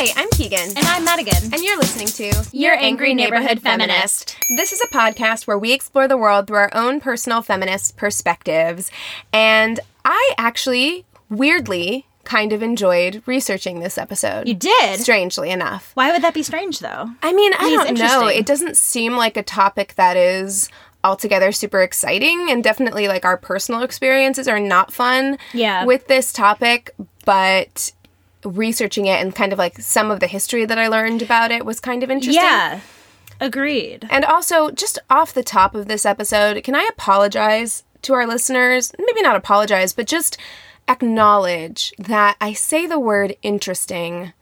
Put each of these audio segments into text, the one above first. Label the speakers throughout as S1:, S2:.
S1: Hi, I'm Keegan.
S2: And I'm Madigan.
S1: And you're listening to
S2: Your Angry Neighborhood Feminist.
S1: This is a podcast where we explore the world through our own personal feminist perspectives. And I actually, weirdly, kind of enjoyed researching this episode.
S2: You did?
S1: Strangely enough.
S2: Why would that be strange, though?
S1: I mean, I don't know. It doesn't seem like a topic that is altogether super exciting and definitely like our personal experiences are not fun
S2: Yeah.
S1: with this topic but researching it and kind of like some of the history that I learned about it was kind of interesting.
S2: Yeah. Agreed.
S1: And also, just off the top of this episode, can I apologize to our listeners? Maybe not apologize, but just acknowledge that I say the word interesting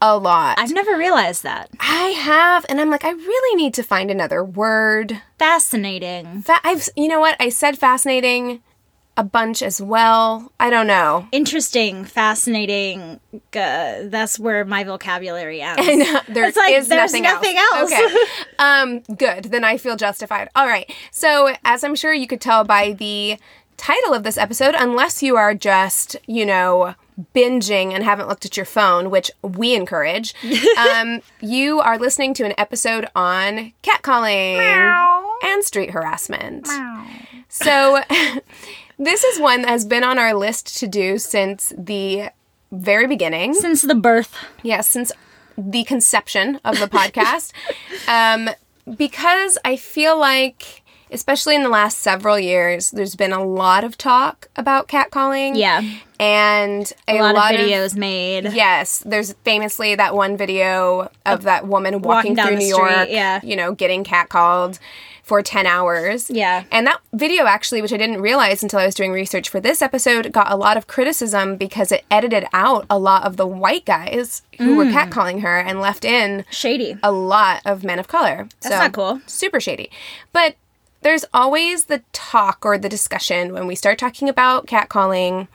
S1: a lot.
S2: I've never realized that.
S1: I have, and I'm like, I really need to find another word.
S2: Fascinating.
S1: Fa- I've, you know what? I said fascinating a bunch as well. I don't know.
S2: Interesting, fascinating. Uh, that's where my vocabulary ends.
S1: And uh, there
S2: It's like
S1: is
S2: there's
S1: nothing,
S2: nothing else.
S1: Okay. um, good. Then I feel justified. All right. So, as I'm sure you could tell by the title of this episode, unless you are just, you know, binging and haven't looked at your phone, which we encourage, um, you are listening to an episode on catcalling and street harassment. So, this is one that has been on our list to do since the very beginning.
S2: Since the birth.
S1: Yes, since the conception of the podcast. um, because I feel like, especially in the last several years, there's been a lot of talk about catcalling.
S2: Yeah.
S1: And a,
S2: A lot, of videos made.
S1: Yes, there's famously that one video of that woman walking,
S2: down
S1: through New
S2: street,
S1: York,
S2: yeah.
S1: you know, getting catcalled for 10 hours.
S2: Yeah.
S1: And that video actually, which I didn't realize until I was doing research for this episode, got a lot of criticism because it edited out a lot of the white guys who
S2: Mm.
S1: were catcalling her and left in
S2: Shady.
S1: a lot of men of color.
S2: That's not cool.
S1: Super shady. But there's always the talk or the discussion when we start talking about catcalling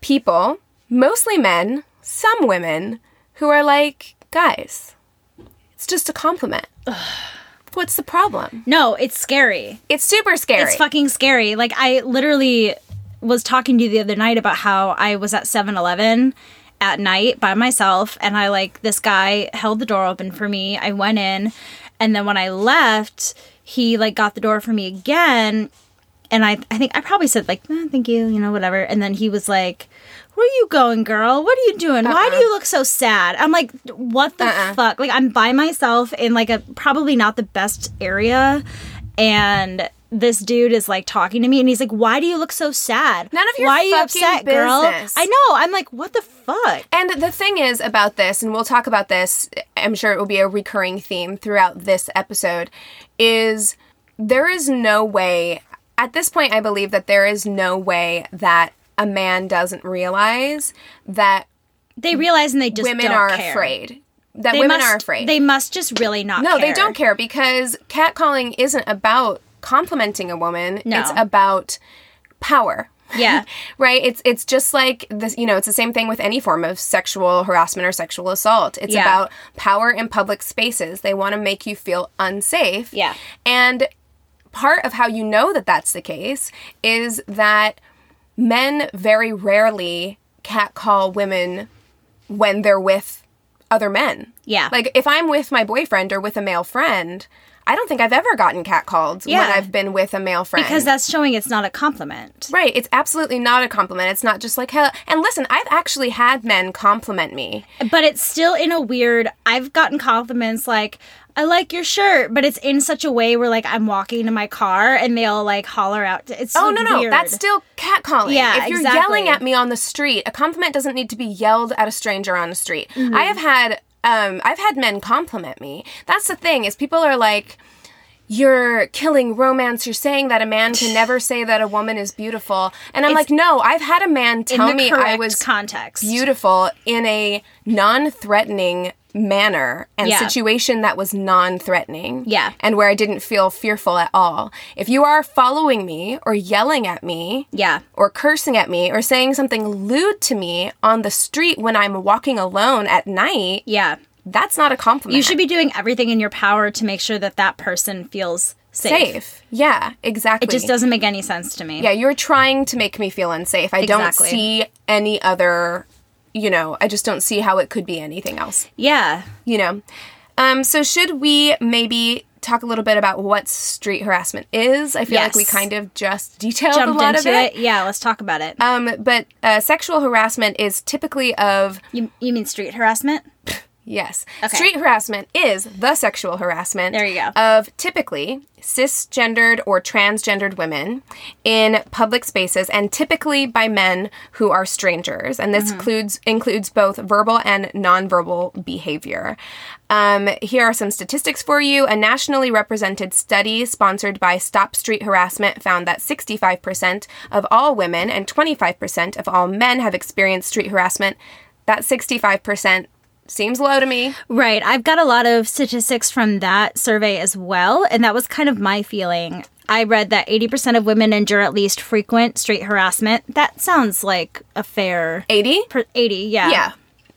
S1: people, mostly men, some women, who are like, guys, it's just a compliment. What's the problem?
S2: No, it's scary.
S1: It's super scary.
S2: It's fucking scary. Like I literally was talking to you the other night about how I was at 7-Eleven at night by myself and I like this guy held the door open for me. I went in and then when I left, he like got the door for me again and I I think I probably said like, eh, thank you, you know, whatever. And then he was like, Where are you going, girl? What are you doing? Why do uh-uh. you look so sad? I'm like, what the uh-uh. fuck? Like I'm by myself in like a probably not the best area and this dude is like talking to me and he's like, Why do you look so sad?
S1: None of your
S2: Why are you upset, girl?
S1: business."
S2: I know. I'm like, what the fuck?
S1: And the thing is about this, and we'll talk about this, I'm sure it will be a recurring theme throughout this episode, is there is no way, at this point, I believe that there is no way that a man doesn't realize that
S2: They realize and they just
S1: women are
S2: care.
S1: afraid. That
S2: They
S1: women
S2: must,
S1: are afraid.
S2: They must just really not care
S1: no,
S2: care.
S1: they don't care because catcalling isn't about complimenting a woman.
S2: No.
S1: It's about power.
S2: Yeah.
S1: right it's it's just like this you know it's the same thing with any form of sexual harassment or sexual assault it's
S2: Yeah.
S1: about power in public spaces they want to make you feel unsafe
S2: Yeah.
S1: and part of how you know that that's the case is that men very rarely catcall women when they're with other men
S2: Yeah.
S1: Like if I'm with my boyfriend or with a male friend, I don't think I've ever gotten catcalled when I've been with a male friend.
S2: because that's showing it's not a compliment.
S1: Right, it's absolutely not a compliment. It's not just like, "Hell." And listen, I've actually had men compliment me.
S2: But it's still in a weird. I've gotten compliments like, "I like your shirt," but it's in such a way where like I'm walking to my car and they'll like holler out. It's
S1: Oh no, no,
S2: weird.
S1: that's still catcalling.
S2: Yeah,
S1: if you're
S2: exactly.
S1: yelling at me on the street, a compliment doesn't need to be yelled at a stranger on the street.
S2: Mm-hmm.
S1: I have had, um, I've had men compliment me. That's the thing is people are like. You're killing romance. You're saying that a man can never say that a woman is beautiful. And I'm like, no, I've had a man tell me I was
S2: context.
S1: beautiful in a non-threatening manner and
S2: Yeah.
S1: situation that was non-threatening.
S2: Yeah.
S1: And where I didn't feel fearful at all. If you are following me or yelling at me
S2: Yeah.
S1: or cursing at me or saying something lewd to me on the street when I'm walking alone at night,
S2: Yeah.
S1: that's not a compliment.
S2: You should be doing everything in your power to make sure that that person feels safe.
S1: safe. Yeah, exactly.
S2: It just doesn't make any sense to me.
S1: Yeah, you're trying to make me feel unsafe. I don't see any other, you know, I just don't see how it could be anything else.
S2: Yeah.
S1: you know. Um, so should we maybe talk a little bit about what street harassment is? I feel like we kind of just detailed a lot of it.
S2: it. Yeah, let's talk about it.
S1: Um, but uh, sexual harassment is typically of
S2: you, you mean street harassment?
S1: yes,
S2: Okay.
S1: street harassment is the sexual harassment.
S2: There you go.
S1: Of typically cisgendered or transgendered women in public spaces, and typically by men who are strangers. And
S2: Mm-hmm.
S1: this includes includes both verbal and nonverbal behavior. Um, here are some statistics for you. A nationally represented study sponsored by Stop Street Harassment found that 65% of all women and 25% of all men have experienced street harassment. That 65% seems low to me.
S2: Right. I've got a lot of statistics from that survey as well, and that was kind of my feeling. I read that 80% of women endure at least frequent street harassment. That sounds like a fair
S1: 80?
S2: per 80, yeah.
S1: Yeah,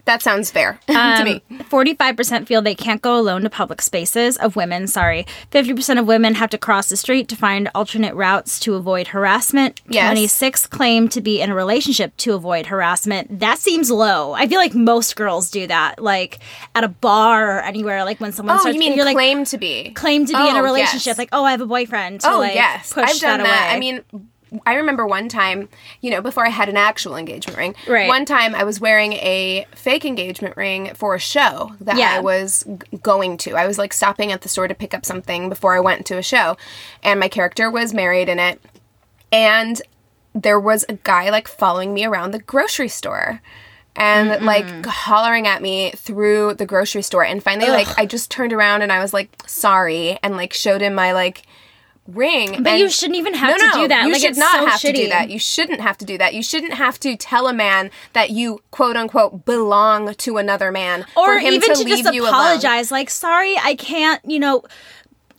S1: that sounds fair to
S2: Um,
S1: me.
S2: 45% feel they can't go alone to public spaces of women, sorry. 50% of women have to cross the street to find alternate routes to avoid harassment.
S1: Yes.
S2: 26 claim to be in a relationship to avoid harassment. That seems low. I feel like most girls do that, like at a bar or anywhere, like when someone
S1: Oh,
S2: starts
S1: you mean
S2: you're like
S1: claim to be?
S2: claim to be in
S1: Oh,
S2: a relationship,
S1: yes.
S2: like, oh, I have a boyfriend. To,
S1: oh
S2: like,
S1: yes,
S2: push
S1: I've done
S2: that.
S1: that.
S2: away.
S1: I mean, I remember one time, you know, before I had an actual engagement ring.
S2: Right.
S1: One time, I was wearing a fake engagement ring for a show that
S2: Yeah.
S1: I was g- going to. I was like stopping at the store to pick up something before I went to a show, and my character was married in it, and there was a guy like following me around the grocery store. And like hollering at me through the grocery store, and finally, like I just turned around and I was like sorry, and like showed him my like ring.
S2: But you shouldn't even have
S1: no,
S2: to
S1: no,
S2: do that.
S1: You
S2: Like,
S1: should not
S2: so
S1: have to do that. You shouldn't have to do that. You shouldn't have to tell a man that you quote unquote belong to another man
S2: or
S1: for him
S2: even
S1: to,
S2: to,
S1: leave
S2: just apologize like sorry i can't you know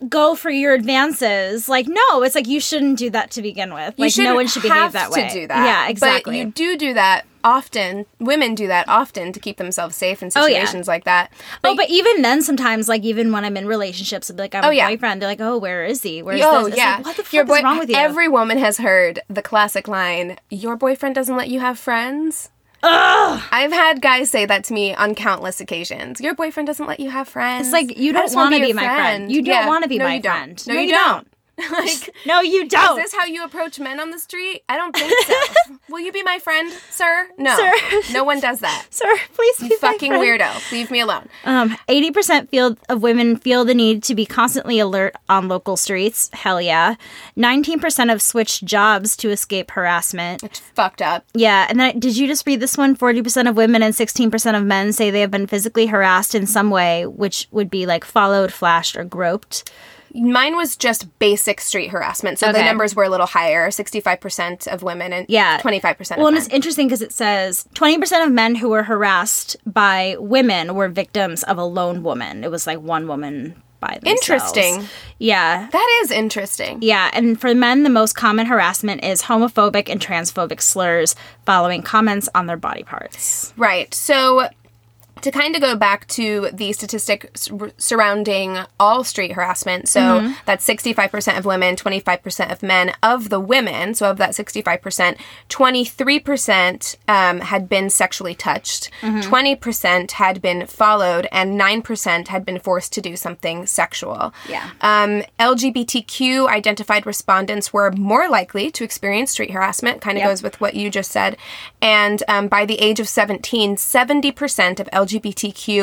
S2: go for your advances like no it's like you shouldn't do that to begin with
S1: You
S2: like no one should behave that way
S1: To do that.
S2: yeah exactly
S1: But you do do that often. Women do that often to keep themselves safe in
S2: Oh, yeah.
S1: situations like that.
S2: oh but even then sometimes like even when i'm in relationships be like i have
S1: Oh,
S2: a
S1: yeah.
S2: boyfriend they're like oh where is he where's
S1: Oh
S2: this It's
S1: yeah,
S2: like, what the fuck
S1: Your
S2: is wrong with you
S1: Every woman has heard the classic line, "Your boyfriend doesn't let you have friends." Ugh. I've had guys say that to me on countless occasions. Your boyfriend doesn't let you have friends.
S2: It's like, you don't
S1: wanna
S2: wanna be my friend. You don't wanna be
S1: no,
S2: my
S1: don't.
S2: friend.
S1: No,
S2: No,
S1: you,
S2: you
S1: don't. like,
S2: no you don't Is
S1: this how you approach men on the street? I don't think so. Will you be my friend, sir? No.
S2: Sir.
S1: No one does that.
S2: sir please be
S1: You fucking weirdo. Leave me alone.
S2: Um, 80% feel of women feel the need to be constantly alert on local streets. Hell yeah. 19% have switched jobs to escape harassment.
S1: It's fucked up.
S2: Yeah, and then did you just read this one? 40% of women and 16% of men say they have been physically harassed in some way, which would be like followed, flashed, or groped.
S1: Mine was just basic street harassment. So the numbers were a little higher 65% of women and
S2: Yeah.
S1: 25%
S2: Well, and it's interesting because it says 20% of men who were harassed by women were victims of a lone woman. It was like one woman by themselves.
S1: Interesting.
S2: Yeah.
S1: That is interesting.
S2: Yeah, and for men, the most common harassment is homophobic and transphobic slurs following comments on their body parts.
S1: Right. So to kind of go back to the statistic surrounding all street harassment, so that's 65% of women, 25% of men. Of the women, so of that 65%, 23% um, had been sexually touched, 20% had been followed, and 9% had been forced to do something sexual.
S2: Yeah.
S1: Um, LGBTQ identified respondents were more likely to experience street harassment, kind of
S2: Yep.
S1: goes with what you just said. And um, by the age of 17, 70% of LGBTQ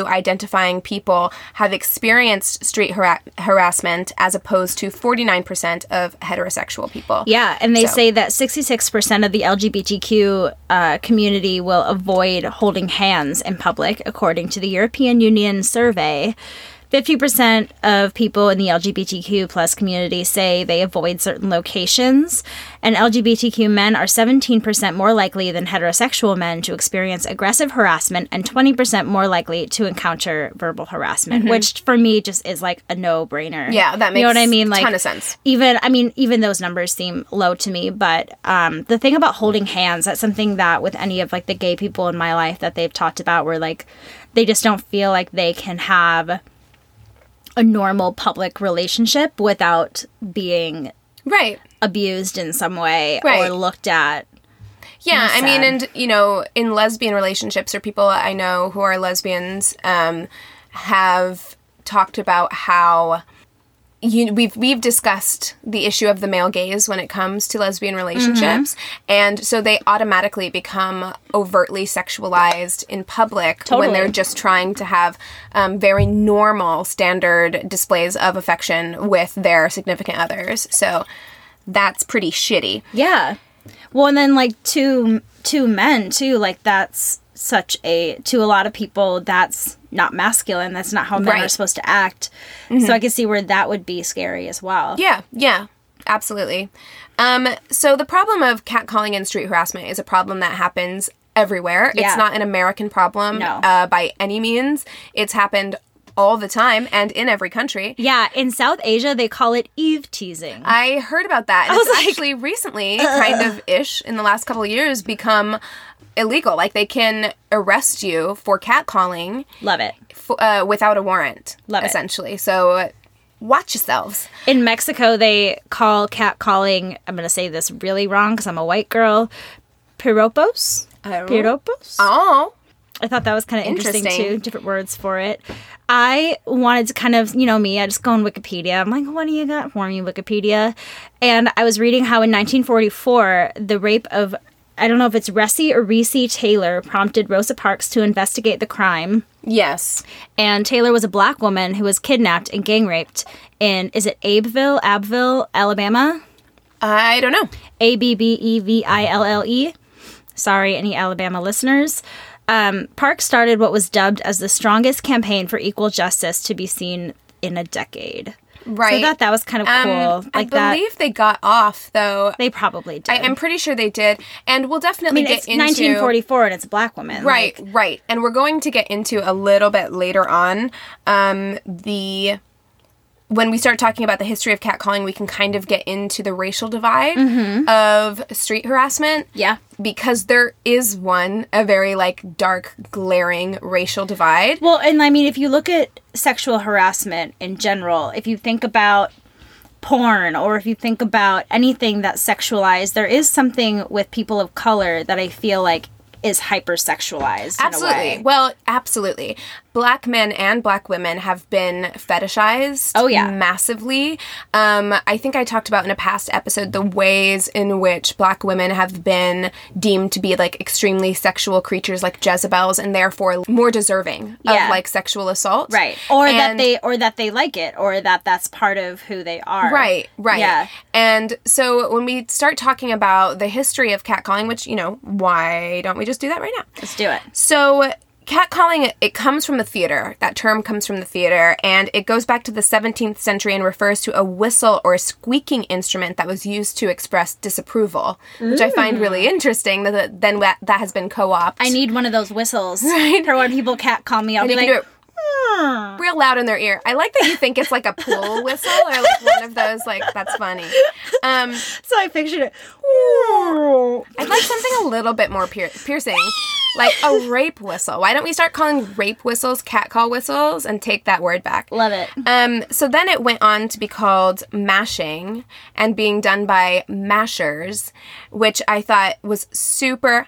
S1: identifying people have experienced street hara- harassment as opposed to 49% of heterosexual people.
S2: Yeah, and they
S1: So-
S2: say that 66% of the LGBTQ uh, community will avoid holding hands in public, according to the European Union survey. 50% of people in the LGBTQ plus community say they avoid certain locations, and LGBTQ men are 17% more likely than heterosexual men to experience aggressive harassment and 20% more likely to encounter verbal harassment, which for me just is like a no-brainer.
S1: Mm-hmm. Yeah, that makes
S2: You know what I mean?
S1: a
S2: Like
S1: ton of sense.
S2: even i mean even those numbers seem low to me but um the thing about holding hands that's something that with any of like the gay people in my life that they've talked about where like they just don't feel like they can have a normal public relationship without being
S1: Right.
S2: abused in some way
S1: Right.
S2: or looked at
S1: Yeah, I mean, and you know, in lesbian relationships or people I know who are lesbians um, have talked about how you we've we've discussed the issue of the male gaze when it comes to lesbian relationships,
S2: Mm-hmm.
S1: and so they automatically become overtly sexualized in public when they're just trying to have um, very normal standard displays of affection with their significant others. So that's pretty shitty.
S2: Yeah. Well, and then like two two men too. Like that's such a to a lot of people that's not masculine. That's not how men are supposed to act. So I can see where that would be scary as well.
S1: Yeah, yeah, absolutely. Um, so the problem of catcalling and street harassment is a problem that happens everywhere.
S2: Yeah.
S1: It's not an American problem
S2: No.
S1: uh, by any means. It's happened all the time and in every country.
S2: Yeah, in South Asia they call it Eve teasing.
S1: I heard about that. And
S2: was
S1: it's
S2: like,
S1: actually recently, kind of ish, in the last couple of years, become illegal. Like they can arrest you for catcalling
S2: Love it.
S1: f- uh, without a warrant,
S2: Love it.
S1: essentially. So watch yourselves.
S2: In Mexico they call cat calling. I'm gonna say this really wrong because I'm a white girl. Piropos. Piropos.
S1: Oh,
S2: I thought that was kind of interesting,
S1: Interesting.
S2: too. Different words for it. I wanted to kind of, you know, me, I just go on Wikipedia. I'm like, what do you got for me, Wikipedia? And I was reading how in 1944, the rape of, I don't know if it's Ressie or Reese Taylor, prompted Rosa Parks to investigate the crime.
S1: yes.
S2: And Taylor was a black woman who was kidnapped and gang raped in, is it Abeville, Abbeville, Alabama?
S1: I don't know.
S2: A B B E V I L L E. Sorry, any Alabama listeners. Um, Park started what was dubbed as the strongest campaign for equal justice to be seen in a decade.
S1: Right.
S2: So I thought that was kind of
S1: Um,
S2: cool. Like
S1: I
S2: that.
S1: believe they got off though.
S2: They probably did.
S1: I, I'm pretty sure they did, and we'll
S2: I
S1: definitely
S2: mean,
S1: get
S2: it's
S1: into
S2: 1944 and it's a black woman.
S1: Right,
S2: like-
S1: right, and we're going to get into a little bit later on um, the when we start talking about the history of catcalling, we can kind of get into the racial divide of street harassment.
S2: Mm-hmm. Yeah.
S1: because there is one a very like dark, glaring racial divide.
S2: Well, and I mean, if you look at sexual harassment in general, if you think about porn or if you think about anything that's sexualized, there is something with people of color that I feel like is hypersexualized. In a
S1: Absolutely.
S2: way.
S1: Well, absolutely. Black men and black women have been fetishized.
S2: Oh, yeah.
S1: massively. Um, I think I talked about in a past episode the ways in which black women have been deemed to be like extremely sexual creatures, like Jezebels, and therefore more deserving
S2: Yeah.
S1: of like sexual assault.
S2: Right. Or that they or that they like it or that that's part of who they are.
S1: Right, right.
S2: Yeah.
S1: And so when we start talking about the history of catcalling, which, you know, why don't we just do that right now?
S2: Let's do it.
S1: So, catcalling it comes from the theater. That term comes from the theater, and it goes back to the 17th century and refers to a whistle or a squeaking instrument that was used to express disapproval, which I find really mm. interesting. That then that, has been co-opted.
S2: I need one of those whistles for when people cat call me. I'll
S1: And
S2: be like,
S1: can do it. Real loud in their ear. I like that you think it's like a pool whistle or like one of those. Like that's funny. Um,
S2: So I pictured it.
S1: I'd like something a little bit more pier- piercing, like a rape whistle. Why don't we start calling rape whistles catcall whistles and take that word back?
S2: Love it.
S1: Um, so then it went on to be called mashing and being done by mashers, which I thought was super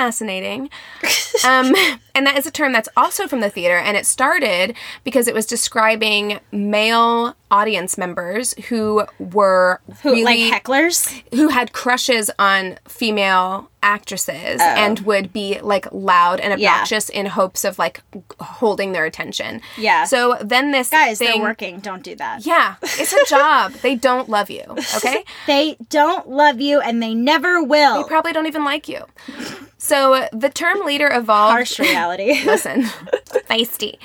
S1: fascinating. um, and that is a term that's also from the theater, and it started because it was describing male audience members who were
S2: Who,
S1: really,
S2: like hecklers?
S1: who had crushes on female actresses oh. and would be like loud and
S2: Oh. Yeah.
S1: obnoxious in hopes of like holding their attention.
S2: Yeah.
S1: So then this
S2: Guys,
S1: thing,
S2: they're working. Don't do that.
S1: Yeah, it's a job. they don't love you. Okay.
S2: They don't love you and they never will.
S1: They probably don't even like you. So the term later evolved.
S2: Harsh reality.
S1: Listen, feisty.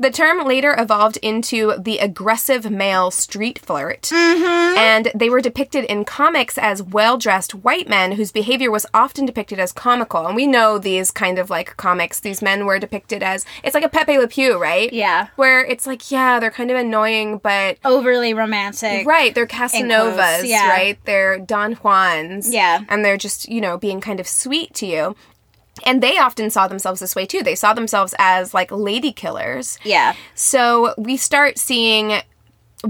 S1: The term later evolved into the aggressive male street flirt.
S2: Mm-hmm.
S1: And they were depicted in comics as well dressed white men whose behavior was often depicted as comical. And we know these kind of like comics, these men were depicted as it's like a Pepe Le Pew, right?
S2: Yeah.
S1: Where it's like, yeah, they're kind of annoying, but
S2: Overly romantic.
S1: Right, they're Casanovas,
S2: yeah.
S1: right? They're Don Juans.
S2: Yeah.
S1: And they're just, you know, being kind of sweet to you. And they often saw themselves this way too. They saw themselves as like lady killers.
S2: Yeah.
S1: So we start seeing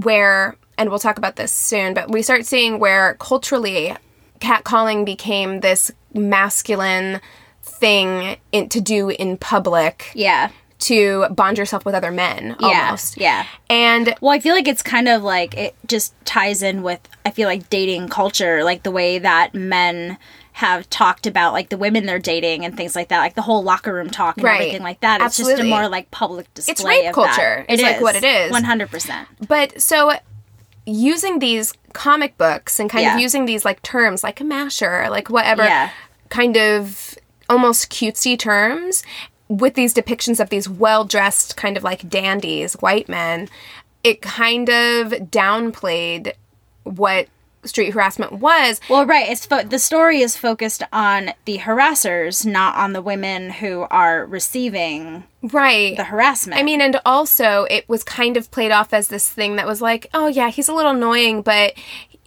S1: where, and we'll talk about this soon, but we start seeing where culturally catcalling became this masculine thing in, to do in public
S2: Yeah.
S1: to bond yourself with other men
S2: Yeah. Yeah.
S1: And
S2: Well, I feel like it's kind of like it just ties in with I feel like dating culture, like the way that men have talked about like the women they're dating and things like that, like the whole locker room talk and
S1: Right.
S2: everything like that. It's just a more like public display.
S1: It's rape
S2: of
S1: culture.
S2: That.
S1: It's like what it is.
S2: One hundred percent.
S1: But so using these comic books and kind
S2: Yeah.
S1: of using these like terms like a masher, like whatever
S2: Yeah.
S1: kind of almost cutesy terms with these depictions of these well-dressed kind of like dandies, white men, it kind of downplayed what street harassment was.
S2: Well, right. It's fo- the story is focused on the harassers, not on the women who are receiving
S1: Right.
S2: the harassment.
S1: I mean, and also it was kind of played off as this thing that was like, oh yeah, he's a little annoying, but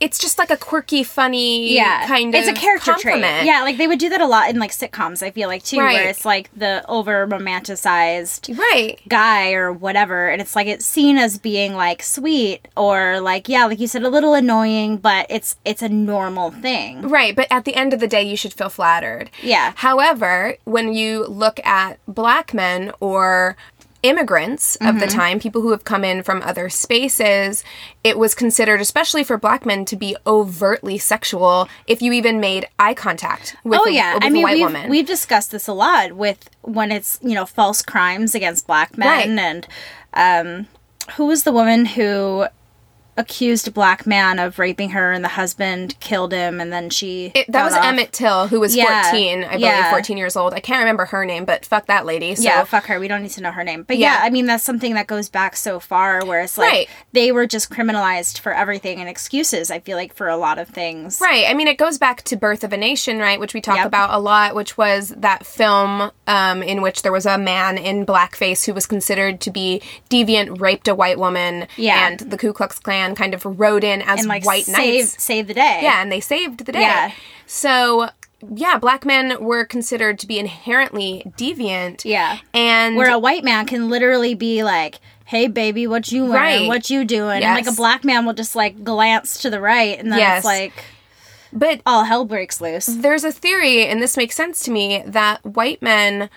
S1: it's just like a quirky, funny
S2: yeah,
S1: kind of
S2: it's a character
S1: compliment.
S2: trait. Yeah, like they would do that a lot in like sitcoms. I feel like too,
S1: Right.
S2: where it's like the over romanticized
S1: Right.
S2: guy or whatever, and it's like it's seen as being like sweet or like yeah, like you said, a little annoying, but it's it's a normal thing.
S1: Right, but at the end of the day, you should feel flattered.
S2: Yeah.
S1: However, when you look at black men or immigrants of
S2: Mm-hmm.
S1: the time, people who have come in from other spaces, it was considered, especially for black men, to be overtly sexual if you even made eye contact with,
S2: Oh
S1: a,
S2: yeah,
S1: with
S2: I mean
S1: white
S2: we've
S1: woman.
S2: we've discussed this a lot with when it's you know false crimes against black men
S1: Right.
S2: and um, who was the woman who accused black man of raping her and the husband killed him and then she
S1: It- that was
S2: off?
S1: Emmett Till, who was
S2: Yeah,
S1: 14, I believe,
S2: yeah.
S1: 14 years old. I can't remember her name, but fuck that lady. So.
S2: yeah, fuck her. We don't need to know her name. But yeah.
S1: Yeah.
S2: I mean that's something that goes back so far where it's like
S1: Right.
S2: they were just criminalized for everything and excuses, I feel like, for a lot of things.
S1: Right. I mean, it goes back to Birth of a Nation, right, which we talk
S2: Yep.
S1: about a lot, which was that film um, in which there was a man in blackface who was considered to be deviant, raped a white woman,
S2: Yeah.
S1: and the Ku Klux Klan kind of rode in as
S2: And like
S1: white
S2: save
S1: knights.
S2: save the day.
S1: Yeah, and they saved the day.
S2: Yeah.
S1: So, yeah, black men were considered to be inherently deviant.
S2: Yeah.
S1: And
S2: where a white man can literally be like, "Hey, baby, what you wearing?
S1: Right.
S2: What you doing?" And like a black man will just like glance to the right, and then
S1: Yes.
S2: it's like
S1: but
S2: all hell breaks loose.
S1: there's a theory, and this makes sense to me, that white men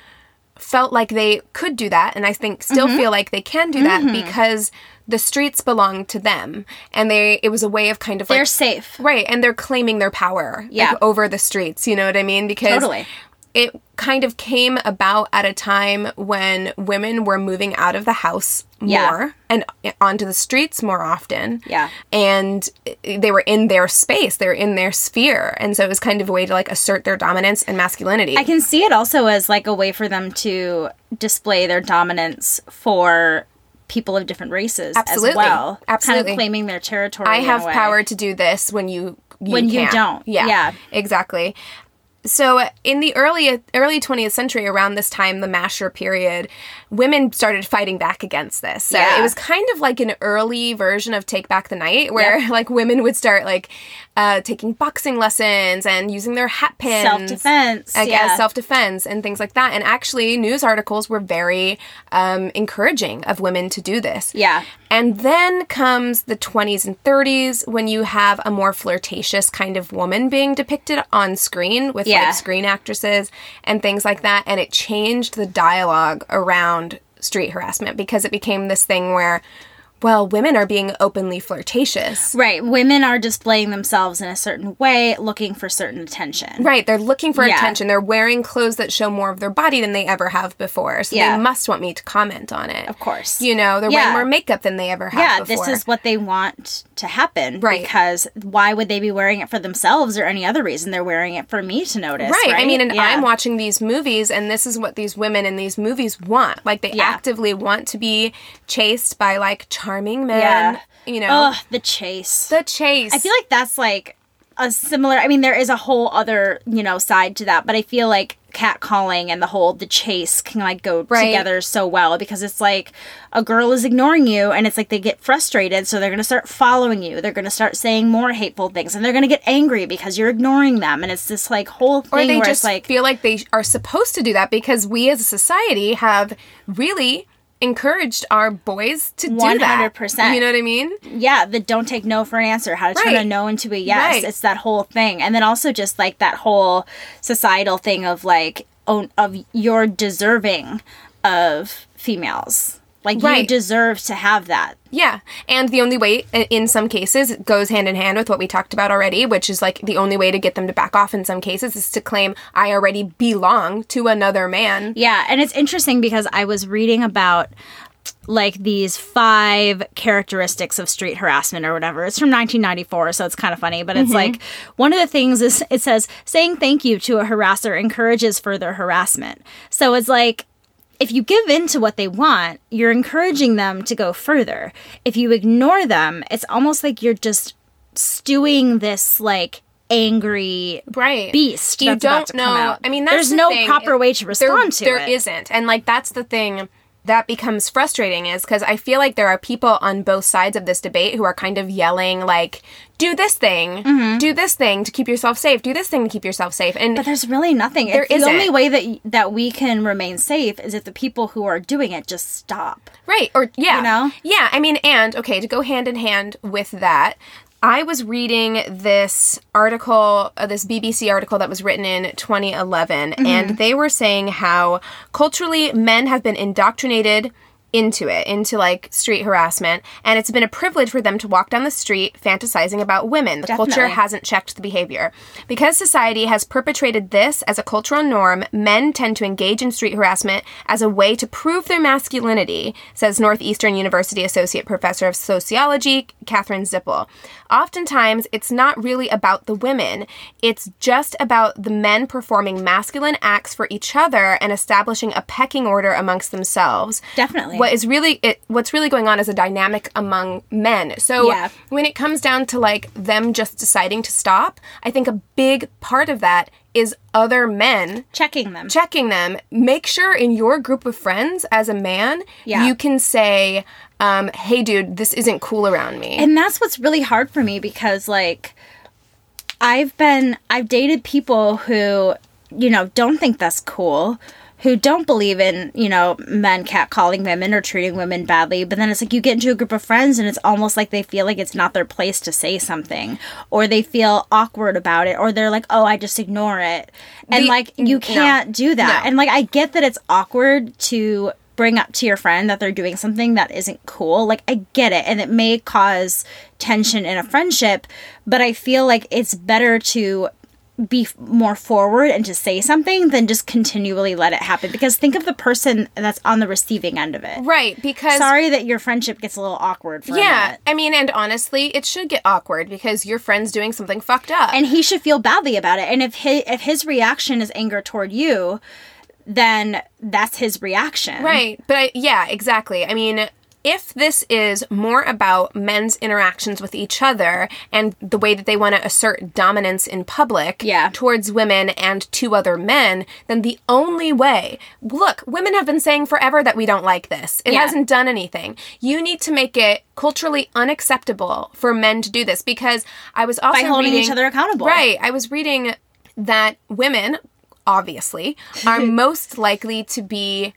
S1: felt like they could do that, and I think still
S2: Mm-hmm.
S1: feel like they can do that because the streets belong to them, and they it was a way of kind of
S2: They're
S1: like
S2: safe.
S1: right, and they're claiming their power like,
S2: Yeah.
S1: over the streets. You know what I mean? Because
S2: Totally.
S1: it kind of came about at a time when women were moving out of the house
S2: Yeah.
S1: more and onto the streets more often.
S2: Yeah.
S1: And they were in their space, they were in their sphere. And so it was kind of a way to like assert their dominance and masculinity.
S2: I can see it also as like a way for them to display their dominance for people of different races
S1: Absolutely.
S2: as well. Kind
S1: Absolutely.
S2: of claiming their territory.
S1: I have power to do this when you, you
S2: When you
S1: can't.
S2: don't.
S1: Yeah,
S2: Yeah.
S1: exactly. so in the early early 20th century around this time the masher period women started fighting back against this so
S2: Yeah.
S1: it was kind of like an early version of take back the night where like women would start like uh, taking boxing lessons and using their hat pins
S2: Self-defense,
S1: like,
S2: yeah.
S1: as self-defense and things like that and actually news articles were very um, encouraging of women to do this
S2: Yeah.
S1: and then comes the 20s and 30s when you have a more flirtatious kind of woman being depicted on screen with
S2: Yeah.
S1: like screen actresses and things like that. And it changed the dialogue around street harassment because it became this thing where, well, women are being openly flirtatious.
S2: Right. Women are displaying themselves in a certain way, looking for certain attention.
S1: Right, they're looking for
S2: Yeah.
S1: attention. They're wearing clothes that show more of their body than they ever have before. So
S2: Yeah.
S1: they must want me to comment on it.
S2: Of course.
S1: You know, they're
S2: Yeah.
S1: wearing more makeup than they ever have
S2: Yeah,
S1: before.
S2: this is what they want to happen.
S1: Right.
S2: Because why would they be wearing it for themselves or any other reason? They're wearing it for me to notice.
S1: Right.
S2: Right.
S1: I mean, and. I'm watching these movies, and this is what these women in these movies want. Like, they actively want to be chased by, like, charming man.
S2: Yeah.
S1: You know,
S2: Ugh, the chase.
S1: the chase.
S2: I feel like that's like a similar. I mean, there is a whole other you know side to that, but I feel like catcalling and the whole the chase can like go
S1: Right.
S2: together so well because it's like a girl is ignoring you and it's like they get frustrated so they're going to start following you they're going to start saying more hateful things and they're going to get angry because you're ignoring them and it's this like whole thing
S1: or they
S2: where
S1: just
S2: it's like
S1: feel like they are supposed to do that because we as a society have really encouraged our boys to do that.
S2: 100%.
S1: You know what I mean?
S2: yeah, the don't take no for an answer, how to turn
S1: Right.
S2: a no into a yes.
S1: Right.
S2: It's that whole thing. And then also just like that whole societal thing of like own of you're deserving of females. Like you deserve to have that.
S1: Yeah. And the only way, in some cases, it goes hand in hand with what we talked about already, which is like the only way to get them to back off in some cases is to claim, I already belong to another man.
S2: Yeah, and it's interesting because I was reading about like these five characteristics of street harassment or whatever. It's from 1994, so it's kind of funny, but it's mm-hmm. like one of the things is it says saying thank you to a harasser encourages further harassment. So it's like if you give in to what they want, you're encouraging them to go further. If you ignore them, it's almost like you're just stewing this like angry
S1: Right.
S2: beast.
S1: You don't know. I mean, that's
S2: there's
S1: the
S2: no
S1: thing.
S2: proper way to respond to
S1: there
S2: There
S1: isn't, And like, that's the thing that becomes frustrating is because I feel like there are people on both sides of this debate who are kind of yelling, like, do this thing,
S2: Mm-hmm.
S1: do this thing to keep yourself safe, do this thing to keep yourself safe. And
S2: But there's really nothing.
S1: There
S2: is the only way that that we can remain safe is if the people who are doing it just stop.
S1: Right. Or yeah.
S2: You know?
S1: Yeah. I mean, and okay, to go hand in hand with that, I was reading this article, uh, this BBC article that was written in 2011,
S2: Mm-hmm.
S1: and they were saying how culturally men have been indoctrinated into it, into like street harassment, and it's been a privilege for them to walk down the street fantasizing about women. The culture hasn't checked the behavior. Because society has perpetrated this as a cultural norm, men tend to engage in street harassment as a way to prove their masculinity, says Northeastern University Associate Professor of Sociology, Kathrin Zippel. Oftentimes, it's not really about the women, it's just about the men performing masculine acts for each other and establishing a pecking order amongst themselves.
S2: Definitely.
S1: What is really it, what's really going on is a dynamic among men. So
S2: Yeah.
S1: when it comes down to like them just deciding to stop, I think a big part of that is other men
S2: Checking them.
S1: checking them. Make sure in your group of friends as a man,
S2: Yeah.
S1: you can say, um, "Hey, dude, this isn't cool around me."
S2: and that's what's really hard for me because like I've been I've dated people who you know don't think that's cool who don't believe in you know men catcalling women or treating women badly but then it's like you get into a group of friends and it's almost like they feel like it's not their place to say something or they feel awkward about it or they're like oh i just ignore it. And
S1: The-
S2: like you can't do that.
S1: No.
S2: and like i get that it's awkward to bring up to your friend that they're doing something that isn't cool. Like i get it and it may cause tension in a friendship but i feel like it's better to be more forward and to say something than just continually let it happen because think of the person that's on the receiving end of it
S1: right, because
S2: sorry that your friendship gets a little awkward
S1: yeah. I mean, and honestly, it should get awkward because your friend's doing something fucked up.
S2: and he should feel badly about it and if his, if his reaction is anger toward you then that's his reaction
S1: Right. But I, yeah, exactly. I mean, if this is more about men's interactions with each other and the way that they want to assert dominance in public
S2: Yeah.
S1: towards women and to other men, then the only way, look, women have been saying forever that we don't like this. It
S2: Yeah.
S1: hasn't done anything. You need to make it culturally unacceptable for men to do this because I was also
S2: By holding
S1: reading-
S2: each other accountable.
S1: Right. I was reading that women, obviously, are most likely to be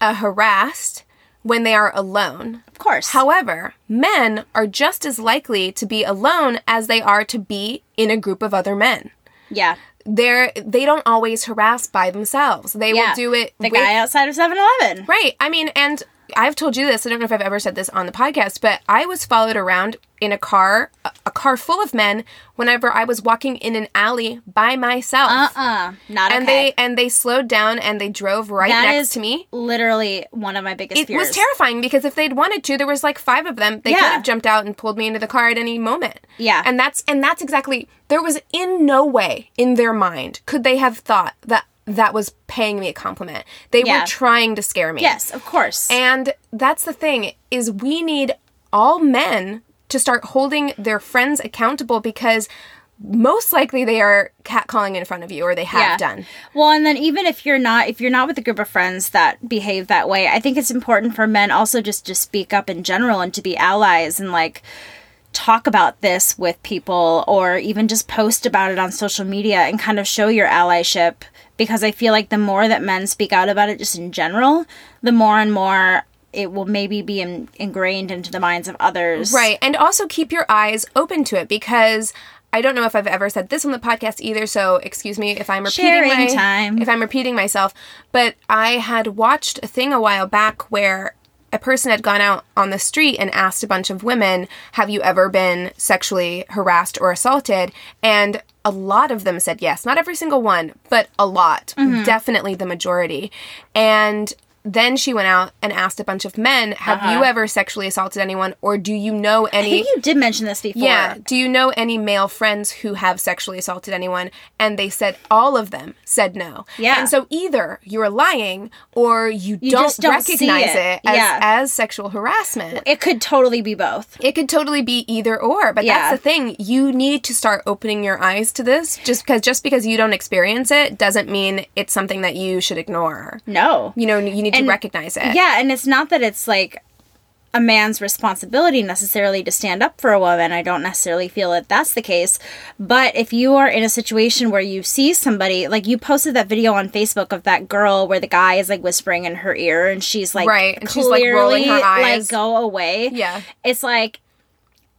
S1: uh, harassed when they are alone.
S2: Of course.
S1: However, men are just as likely to be alone as they are to be in a group of other men.
S2: yeah.
S1: They're they don't always harass by themselves. They
S2: Yeah.
S1: will do it
S2: The
S1: with
S2: guy outside of 7-Eleven.
S1: Right. I mean, and I've told you this. I don't know if I've ever said this on the podcast, but I was followed around in a car, a, car full of men, whenever I was walking in an alley by myself.
S2: Uh-uh. Not
S1: And
S2: okay.
S1: they and they slowed down and they drove right
S2: That
S1: next to me.
S2: literally one of my biggest fears.
S1: It
S2: fears.
S1: was terrifying because if they'd wanted to, there was like five of them. They could have jumped out and pulled me into the car at any moment.
S2: Yeah.
S1: And that's and that's exactly there was in no way in their mind could they have thought that that was paying me a compliment. They
S2: Yeah.
S1: were trying to scare me.
S2: Yes, of course.
S1: And that's the thing is we need all men to start holding their friends accountable because most likely they are catcalling in front of you or they have done.
S2: Well, and then even if you're not if you're not with a group of friends that behave that way, I think it's important for men also just to speak up in general and to be allies and like talk about this with people or even just post about it on social media and kind of show your allyship because I feel like the more that men speak out about it just in general, the more and more it will maybe be in, ingrained into the minds of others.
S1: Right. And also keep your eyes open to it because I don't know if I've ever said this on the podcast either, so excuse me if I'm repeating
S2: Sharing
S1: my,
S2: time.
S1: if I'm repeating myself, but I had watched a thing a while back where a person had gone out on the street and asked a bunch of women, "Have you ever been sexually harassed or assaulted?" And a lot of them said yes. Not every single one, but a lot.
S2: Mm-hmm.
S1: Definitely the majority. And then she went out and asked a bunch of men, "Have you ever sexually assaulted anyone or do you know
S2: Uh-huh. I
S1: any
S2: think you did mention this before.
S1: yeah. Do you know any male friends who have sexually assaulted anyone? And they said all of them said no.
S2: Yeah.
S1: And so either you're lying or you,
S2: You
S1: don't,
S2: don't
S1: recognize
S2: it.
S1: it, as,
S2: Yeah.
S1: as sexual harassment.
S2: It could totally be both.
S1: It could totally be either or, but
S2: Yeah.
S1: that's the thing. You need to start opening your eyes to this. Just because just because you don't experience it doesn't mean it's something that you should ignore.
S2: No.
S1: You know, you need to
S2: And-
S1: recognize it.
S2: Yeah, and it's not that it's like a man's responsibility necessarily to stand up for a woman. I don't necessarily feel that that's the case. But if you are in a situation where you see somebody, like you posted that video on Facebook of that girl where the guy is like whispering in her ear and she's like,
S1: Right, and she's, like, rolling her
S2: like
S1: eyes.
S2: go away.
S1: Yeah.
S2: It's like,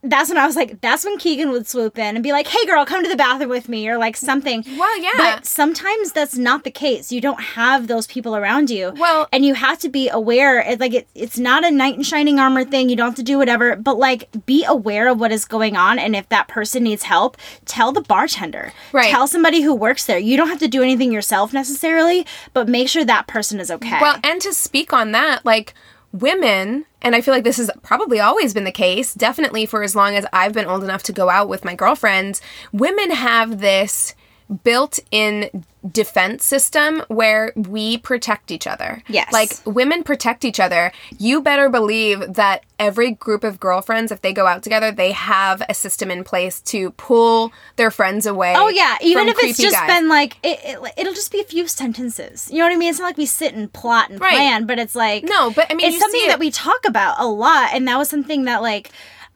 S2: that's when I was like, that's when Keegan would swoop in and be like, hey girl, come to the bathroom with me or like something.
S1: Well, yeah.
S2: But sometimes that's not the case. You don't have those people around you.
S1: Well-
S2: and you have to be aware. It's like it, it's not a knight in shining armor thing. You don't have to do whatever, but like be aware of what is going on. And if that person needs help, tell the bartender.
S1: Right.
S2: Tell somebody who works there. You don't have to do anything yourself necessarily, but make sure that person is okay.
S1: Well, and to speak on that, like women, and I feel like this has probably always been the case, definitely for as long as I've been old enough to go out with my girlfriends, women have this built in defense system where we protect each other.
S2: Yes.
S1: Like women protect each other. You better believe that every group of girlfriends, if they go out together, they have a system in place to pull their friends away.
S2: Oh yeah, even if it's just
S1: guys.
S2: been like it, it, it'll just be a few sentences. You know what I mean? It's not like we sit and plot and
S1: Right.
S2: plan, but it's like
S1: No, but I mean,
S2: it's
S1: you
S2: something
S1: see
S2: that we talk about a lot, and that was something that like